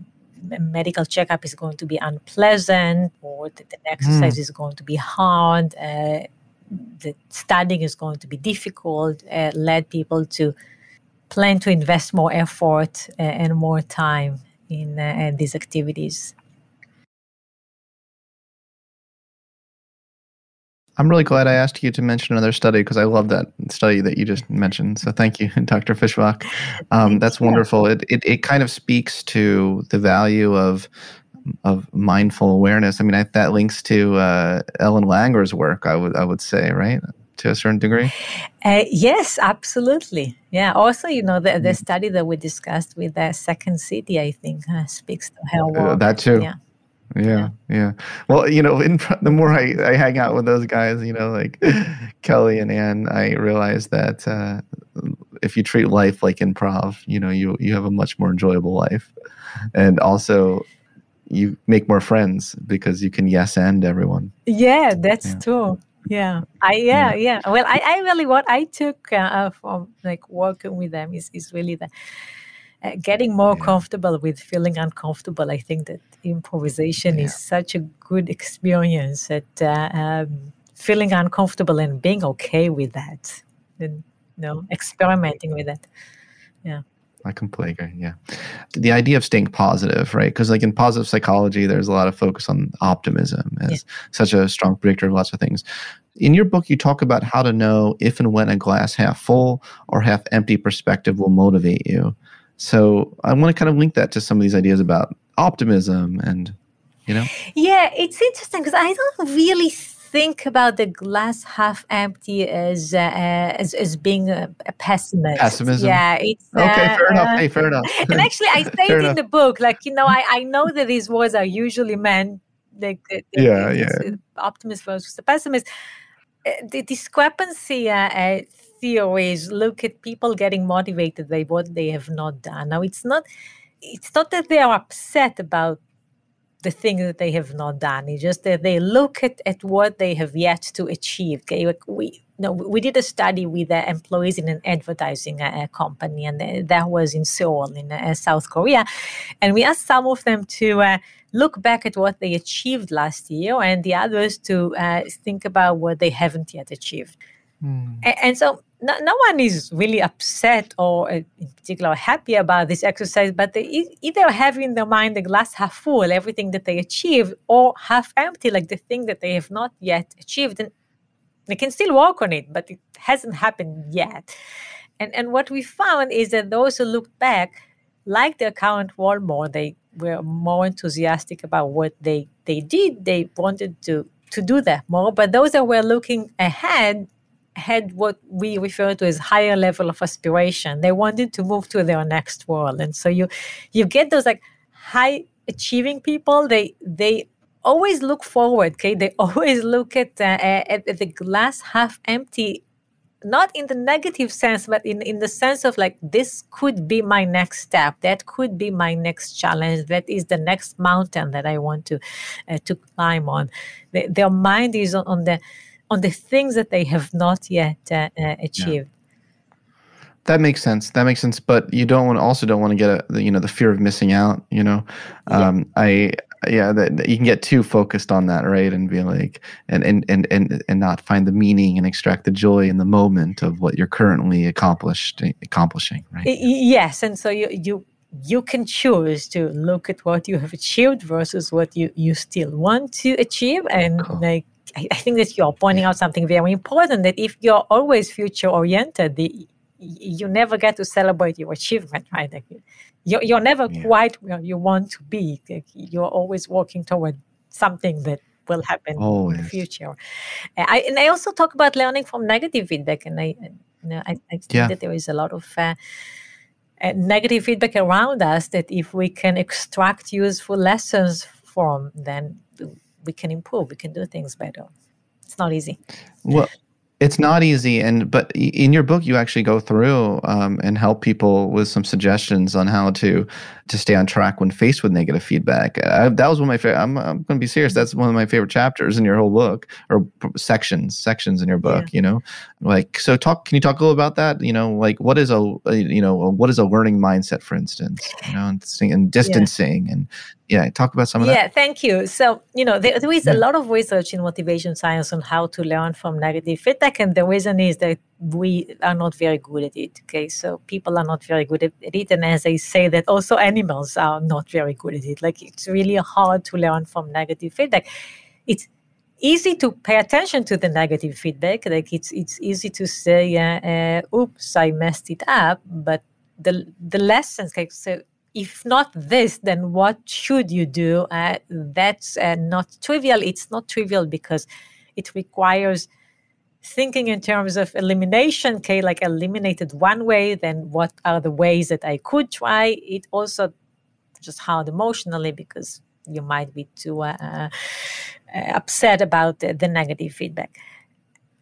C: a medical checkup is going to be unpleasant or that the exercise mm. is going to be hard, uh, the studying is going to be difficult, uh, led people to plan to invest more effort uh, and more time in uh, these activities.
D: I'm really glad I asked you to mention another study because I love that study that you just mentioned. So thank you, Dr. Fishbach. Um, that's wonderful. It, it, it kind of speaks to the value of of mindful awareness. I mean, I, that links to uh, Ellen Langer's work. I would I would say, right? To a certain degree.
C: Uh, yes, absolutely. Yeah. Also, you know, the, the mm. study that we discussed with the Second City, I think, uh, speaks to her uh, work.
D: Uh, that too. Yeah. Yeah, yeah. Well, you know, in, the more I, I hang out with those guys, you know, like Kelly and Anne, I realize that uh, if you treat life like improv, you know, you you have a much more enjoyable life, and also you make more friends because you can yes and everyone.
C: Yeah, that's yeah. true. Yeah, I yeah yeah. yeah. Well, I, I really what I took uh, from like working with them is is really the uh, getting more yeah. comfortable with feeling uncomfortable. I think that improvisation yeah. is such a good experience at uh, um, feeling uncomfortable and being okay with that, and you know, experimenting with it. Yeah.
D: I completely agree. Yeah. The idea of staying positive, right? Because, like in positive psychology, there's a lot of focus on optimism as yeah. such a strong predictor of lots of things. In your book, you talk about how to know if and when a glass half full or half empty perspective will motivate you. So, I want to kind of link that to some of these ideas about optimism and, you know?
C: Yeah, it's interesting because I don't really think about the glass half empty as uh, as, as being a, a, pessimist.
D: Pessimism.
C: Yeah,
D: it's okay. Uh, fair enough. Hey, fair enough.
C: and actually, I say it in the book. Like you know, I, I know that these words are usually meant like
D: yeah, yeah.
C: Optimist versus the pessimist. Uh, the discrepancy uh, uh, theories look at people getting motivated by what they have not done. Now, it's not it's not that they are upset about the things that they have not done. It's just that they look at, at what they have yet to achieve. Okay, like we no, we did a study with uh, employees in an advertising uh, company, and uh, that was in Seoul, in uh, South Korea. And we asked some of them to uh, look back at what they achieved last year, and the others to uh, think about what they haven't yet achieved. Mm. And, and, so no, no one is really upset or uh, in particular happy about this exercise, but they either have in their mind the glass half full, everything that they achieve, or half empty, like the thing that they have not yet achieved. And they can still work on it, but it hasn't happened yet. And, and what we found is that those who looked back, like their current role more, they were more enthusiastic about what they, they did. They wanted to, to do that more. But those that were looking ahead had what we refer to as higher level of aspiration. They wanted to move to their next world, and so you you get those like high achieving people. They they always look forward. Okay, they always look at, uh, at, at the glass half empty. Not in the negative sense, but in, in the sense of like, this could be my next step. That could be my next challenge. That is the next mountain that I want to uh, to climb on. The, their mind is on, on the on the things that they have not yet uh, uh, achieved. Yeah.
D: That makes sense. That makes sense. But you don't want also don't want to get a, you know the fear of missing out. You know, um, yeah. I yeah that, that, you can get too focused on that right and be like and, and and and and not find the meaning and extract the joy in the moment of what you're currently accomplished accomplishing right
C: yes and so you you you can choose to look at what you have achieved versus what you you still want to achieve and cool. like I, I think that you're pointing out something very important that if you're always future oriented, the you never get to celebrate your achievement, right? Like you're, you're never yeah. quite where you want to be. Like you're always working toward something that will happen always. in the future. I, and I also talk about learning from negative feedback, and I, you know, I, I think yeah. that there is a lot of uh, uh, negative feedback around us that if we can extract useful lessons from, then we can improve we can do things better. It's not easy.
D: Well it's not easy and but in your book you actually go through um, and help people with some suggestions on how to to stay on track when faced with negative feedback uh, that was one of my favorite i'm, I'm going to be serious that's one of my favorite chapters in your whole book or sections sections in your book yeah. you know like so talk can you talk a little about that you know like what is a, a you know what is a learning mindset for instance you know and, and distancing yeah. and yeah talk about some of
C: that
D: yeah
C: thank you so you know there, there is yeah. a lot of research in motivation science on how to learn from negative feedback and the reason is that we are not very good at it okay so people are not very good at it and as i say that also animals are not very good at it like it's really hard to learn from negative feedback it's easy to pay attention to the negative feedback like it's it's easy to say uh, uh, oops i messed it up but the the lessons like so if not this, then what should you do? Uh, that's uh, not trivial. It's not trivial because it requires thinking in terms of elimination. Okay, like eliminated one way, then what are the ways that I could try? It also just hard emotionally because you might be too uh, uh upset about the, the negative feedback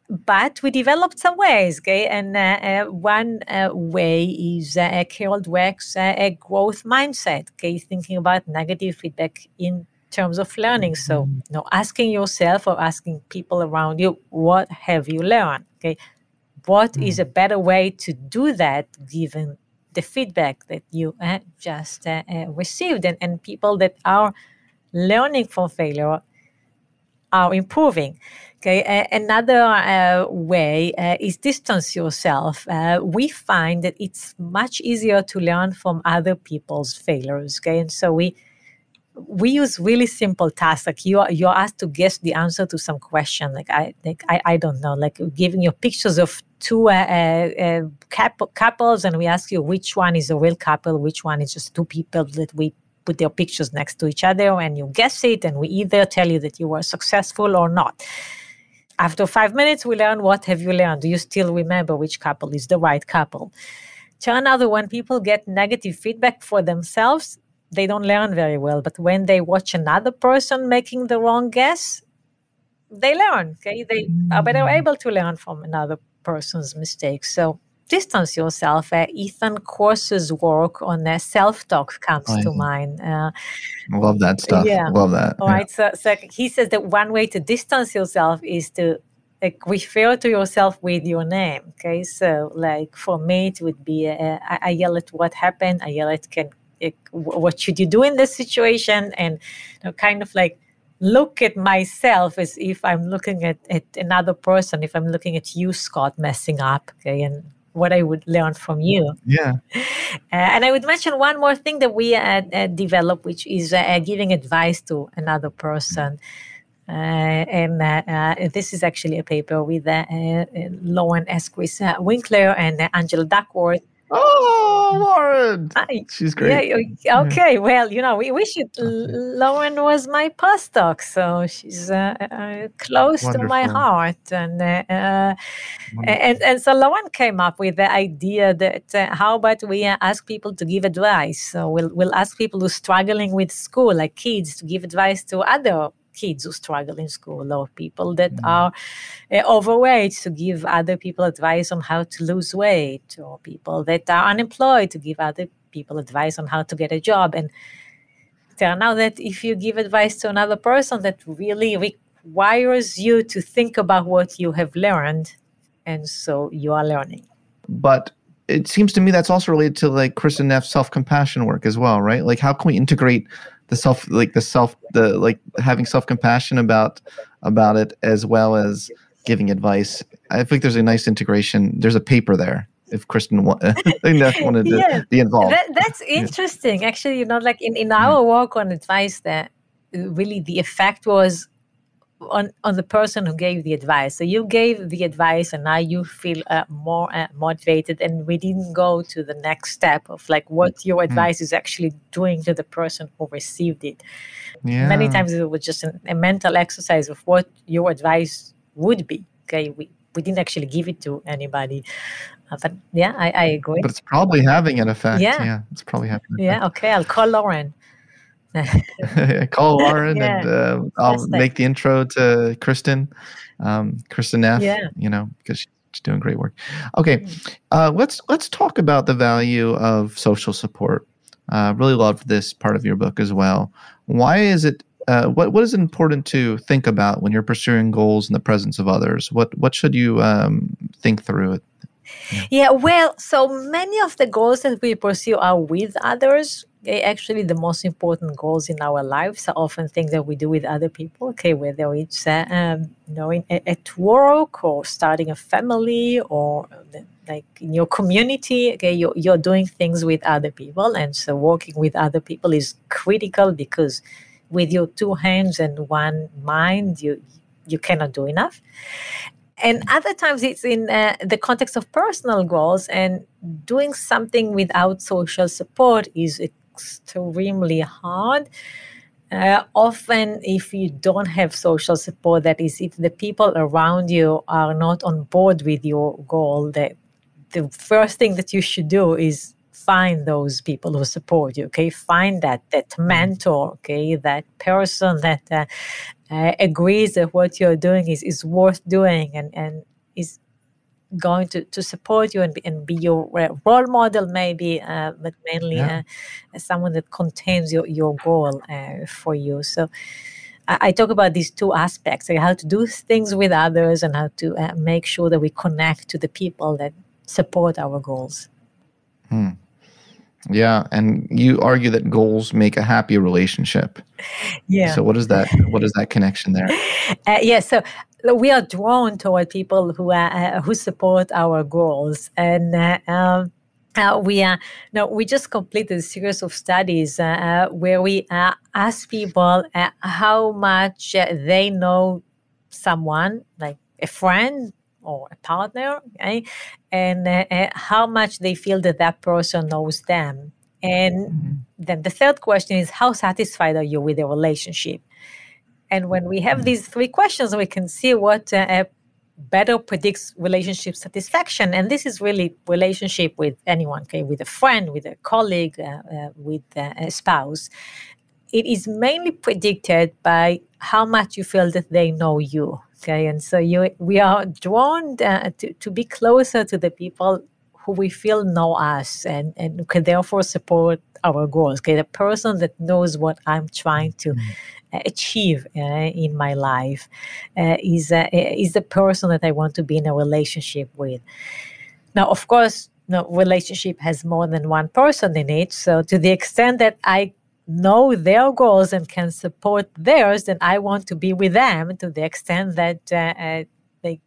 C: but we developed some ways, okay? And uh, uh, one uh, way is Carol Dweck's uh, a growth mindset, okay? Thinking about negative feedback in terms of learning. So, mm-hmm. you know, asking yourself or asking people around you, what have you learned? Okay, what mm. is a better way to do that given the feedback that you uh, just uh, uh, received? And, and people that are learning from failure are improving. Okay, another uh, way uh, is distance yourself. Uh, we find that it's much easier to learn from other people's failures. Okay, and so we we use really simple tasks like you are you're asked to guess the answer to some question like i like i, I don't know like giving you pictures of two uh, uh, uh couples and we ask you which one is a real couple which one is just two people that we put their pictures next to each other and you guess it and we either tell you that you were successful or not. After five minutes we learn what have you learned. Do you still remember which couple is the right couple? Turn out that when people get negative feedback for themselves they don't learn very well. But when they watch another person making the wrong guess, they learn. Okay, they are better mm. able to learn from another person's mistakes. So distance yourself. Uh, Ethan Kross's work on uh, self-talk comes to mind. Uh,
D: Love that stuff. Yeah. Love that.
C: All yeah. right. So, so he says that one way to distance yourself is to like refer to yourself with your name. Okay, so like for me, it would be uh, I, I, yell at what happened. Ayelet can what should you do in this situation? And you know, kind of like look at myself as if i'm looking at, at another person if i'm looking at you scott messing up okay and what i would learn from you.
D: Yeah. Uh,
C: and i would mention one more thing that we uh, uh, developed which is uh, giving advice to another person. Uh, and uh, this is actually a paper with Lauren Esquis Winkler and Angela Duckworth
D: Oh, Lauren. She's great.
C: Yeah, okay. Well, you know, we, we should. Lauren was my postdoc, so she's uh, uh, close Wonderful. to my heart. And, uh, uh and and so Lauren came up with the idea that uh, how about we uh, ask people to give advice? So we'll, we'll ask people who are struggling with school, like kids, to give advice to other kids who struggle in school or people that mm. are uh, overweight to give other people advice on how to lose weight or people that are unemployed to give other people advice on how to get a job and turn out that if you give advice to another person that really requires you to think about what you have learned and so you are learning
D: but it seems to me that's also related to like Kristin Neff's self-compassion work as well, right? Like how can we integrate the self like the self the like having self compassion about about it as well as giving advice. I think there's a nice integration. There's a paper there. If Kristin wa- wanted to yeah. be involved,
C: that, that's interesting. Actually, you know, like in, in mm-hmm. our work on advice, that really the effect was on on the person who gave the advice. So you gave the advice, and now you feel uh, more uh, motivated. And we didn't go to the next step of like what your mm. advice mm. is actually doing to the person who received it. Yeah. Many times it was just an, a mental exercise of what your advice would be. Okay, we we didn't actually give it to anybody. Uh, but yeah, I, I agree.
D: But it's probably having an effect. Yeah, yeah it's probably having.
C: yeah, okay. I'll call Lauren.
D: Call Lauren yeah. and uh, I'll make the intro to Kristin, um, Kristin Neff. Yeah. You know, because she's doing great work. Okay, mm. uh, let's let's talk about the value of social support. Uh, really love this part of your book as well. Why is it? Uh, what what is important to think about when you're pursuing goals in the presence of others? What what should you um, think through it?
C: Yeah. yeah, well, so many of the goals that we pursue are with others. Actually the most important goals in our lives are often things that we do with other people okay whether it's uh, um, you know at work or starting a family or like in your community okay you're, you're doing things with other people. And so working with other people is critical because with your two hands and one mind you you cannot do enough and other times it's in uh, the context of personal goals and doing something without social support is extremely hard. Uh, often, if you don't have social support, that is, if the people around you are not on board with your goal, that the first thing that you should do is find those people who support you. Okay, find that that mm-hmm. mentor. Okay, that person that uh, uh, agrees that what you're doing is is worth doing and and is going to, to support you and be, and be your role model maybe uh, but mainly yeah. uh, someone that contains your, your goal uh, for you so I, I, talk about these two aspects like how to do things with others and how to uh, make sure that we connect to the people that support our goals
D: hmm. Yeah, and you argue that goals make a happy relationship.
C: Yeah.
D: So what is that? What is that connection there?
C: Uh, yeah. So we are drawn toward people who are, uh, who support our goals, and uh, um, uh, we are no, we just completed a series of studies uh, uh where we uh, ask people uh, how much they know someone, like a friend or a partner, okay? and how much they feel that that person knows them. And mm-hmm. then the third question is how satisfied are you with the relationship? And when we have mm-hmm. these three questions, we can see what better predicts relationship satisfaction and this is really relationship with anyone okay with a friend with a colleague uh, uh, with uh, a spouse it is mainly predicted by how much you feel that they know you okay and so you we are drawn uh, to, to be closer to the people who we feel know us and and can therefore support our goals okay the person that knows what i'm trying to mm-hmm achieve uh, in my life uh, is uh, is the person that I want to be in a relationship with. Now, of course, no relationship has more than one person in it. So, to the extent that I know their goals and can support theirs, then I want to be with them. To the extent that uh, uh they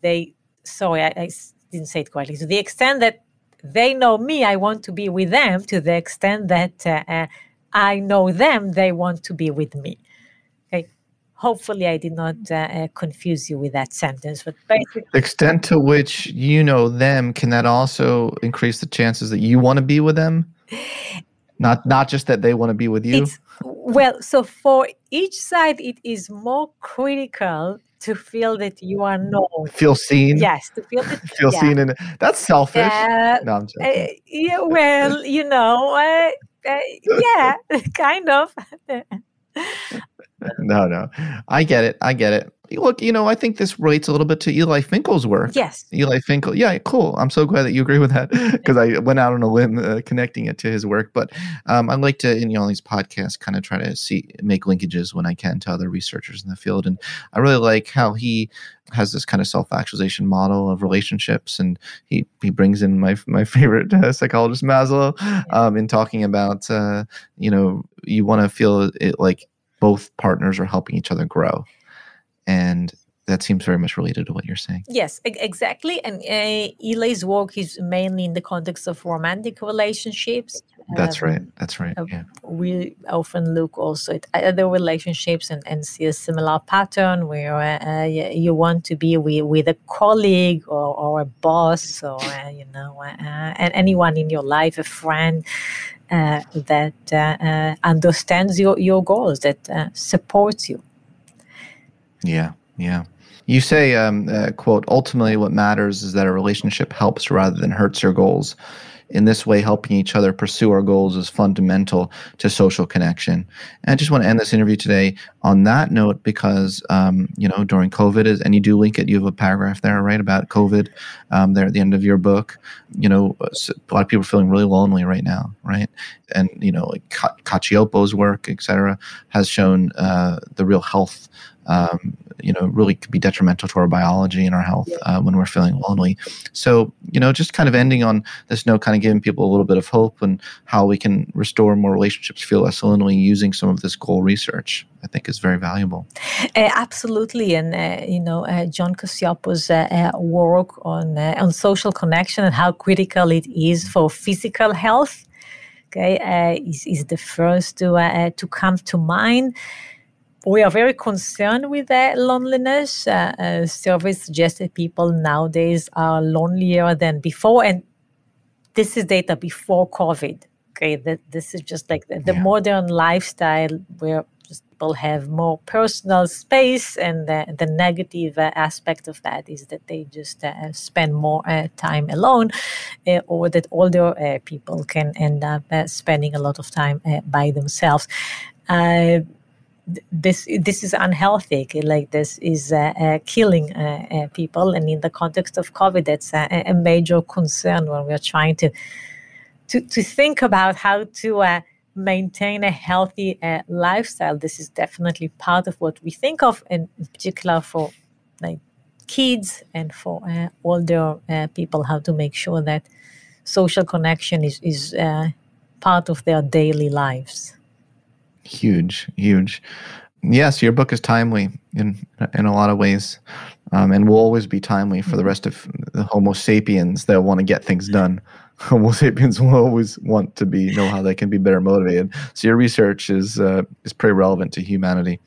C: they sorry, I, I didn't say it correctly. To the extent that they know me, I want to be with them. To the extent that uh, I know them, they want to be with me Okay. hopefully I did not uh, uh, confuse you with that sentence. But basically,
D: the extent to which you know them, can that also increase the chances that you want to be with them? Not not just that they want to be with you.
C: It's, well, so for each side, it is more critical to feel that you are known.
D: Feel seen.
C: Yes, to feel that,
D: feel yeah. seen, and that's selfish. Uh, no, I'm joking.
C: Uh, yeah, well, you know, uh, yeah, kind of
D: no, no. I get it. I get it. Look, you know, I think this relates a little bit to Eli Finkel's work.
C: Yes.
D: Eli Finkel. Yeah, cool. I'm so glad that you agree with that because I went out on a limb uh, connecting it to his work. But um, I like to, in you know, these podcasts, kind of try to see, make linkages when I can to other researchers in the field. And I really like how he has this kind of self-actualization model of relationships, and he he brings in my my favorite uh, psychologist Maslow um, in talking about uh, you know you want to feel it like both partners are helping each other grow. And that seems very much related to what you're saying.
C: Yes, exactly. And uh, Eli's work is mainly in the context of romantic relationships.
D: That's um, right. That's right. Uh, yeah.
C: We often look also at other relationships and, and see a similar pattern where uh, you want to be with, with a colleague or, or a boss or, uh, you know, uh, and anyone in your life, a friend. Uh, that uh, understands your, your goals, that supports you.
D: Yeah, yeah. You say, um, uh, quote, ultimately what matters is that a relationship helps rather than hurts your goals in this way, helping each other pursue our goals is fundamental to social connection. And I just want to end this interview today on that note because, um, you know, during COVID, is, and you do link it, you have a paragraph there, right, about COVID um, there at the end of your book. You know, a lot of people are feeling really lonely right now, right? And, you know, like Cacioppo's work, et cetera, has shown uh, the real health um, you know, really could be detrimental to our biology and our health uh, when we're feeling lonely. So, you know, just kind of ending on this note, kind of giving people a little bit of hope and how we can restore more relationships, feel less lonely using some of this goal research, I think is very valuable.
C: Uh, absolutely. And, uh, you know, uh, John Cacioppo's uh, uh, work on, on social connection and how critical it is for physical health. Okay, is, is the first to to come to mind we are very concerned with that loneliness. Uh, uh, surveys suggest that people nowadays are lonelier than before, and this is data before COVID. Okay, that this is just like the, the yeah. modern lifestyle where people have more personal space, and the, the negative uh, aspect of that is that they just uh, spend more uh, time alone, uh, or that older people can end up spending a lot of time by themselves this this is unhealthy. Like this is uh, uh, killing uh, uh, people. And in the context of covid that's a, a, major concern when we're trying to to, to think about how to uh, maintain a healthy uh, lifestyle. This is definitely part of what we think of and in particular for like kids and for older people how to make sure that social connection is is part of their daily lives.
D: Huge, huge. Yes, your book is timely in in a lot of ways, um, and will always be timely for the rest of the Homo sapiens that want to get things done. Homo sapiens will always want to be know how they can be better motivated. So your research is uh, is pretty relevant to humanity.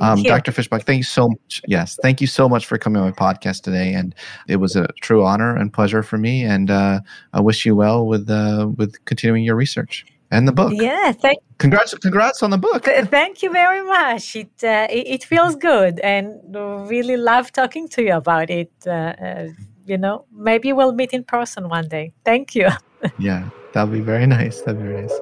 D: Um, Dr. Fishbach, thank you so much. Yes, thank you so much for coming on my podcast today, and it was a true honor and pleasure for me. And uh, I wish you well with uh, with continuing your research and the book.
C: Yeah, thank.
D: Congrats! Congrats on the book.
C: Thank you very much. It uh, it, it, feels good, and really love talking to you about it. Uh, uh, you know, maybe we'll meet in person one day. Thank you.
D: yeah, that'll be very nice. That'd be very nice.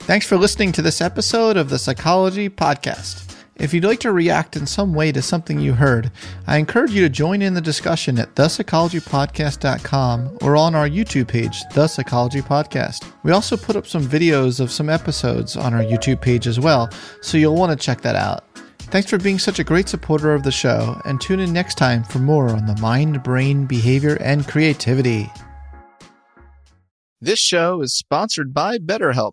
D: Thanks for listening to this episode of the Psychology Podcast. If you'd like to react in some way to something you heard, I encourage you to join in the discussion at thepsychologypodcast.com or on our YouTube page, The Psychology Podcast. We also put up some videos of some episodes on our YouTube page as well, so you'll want to check that out. Thanks for being such a great supporter of the show, and tune in next time for more on the mind, brain, behavior, and creativity. This show is sponsored by BetterHelp.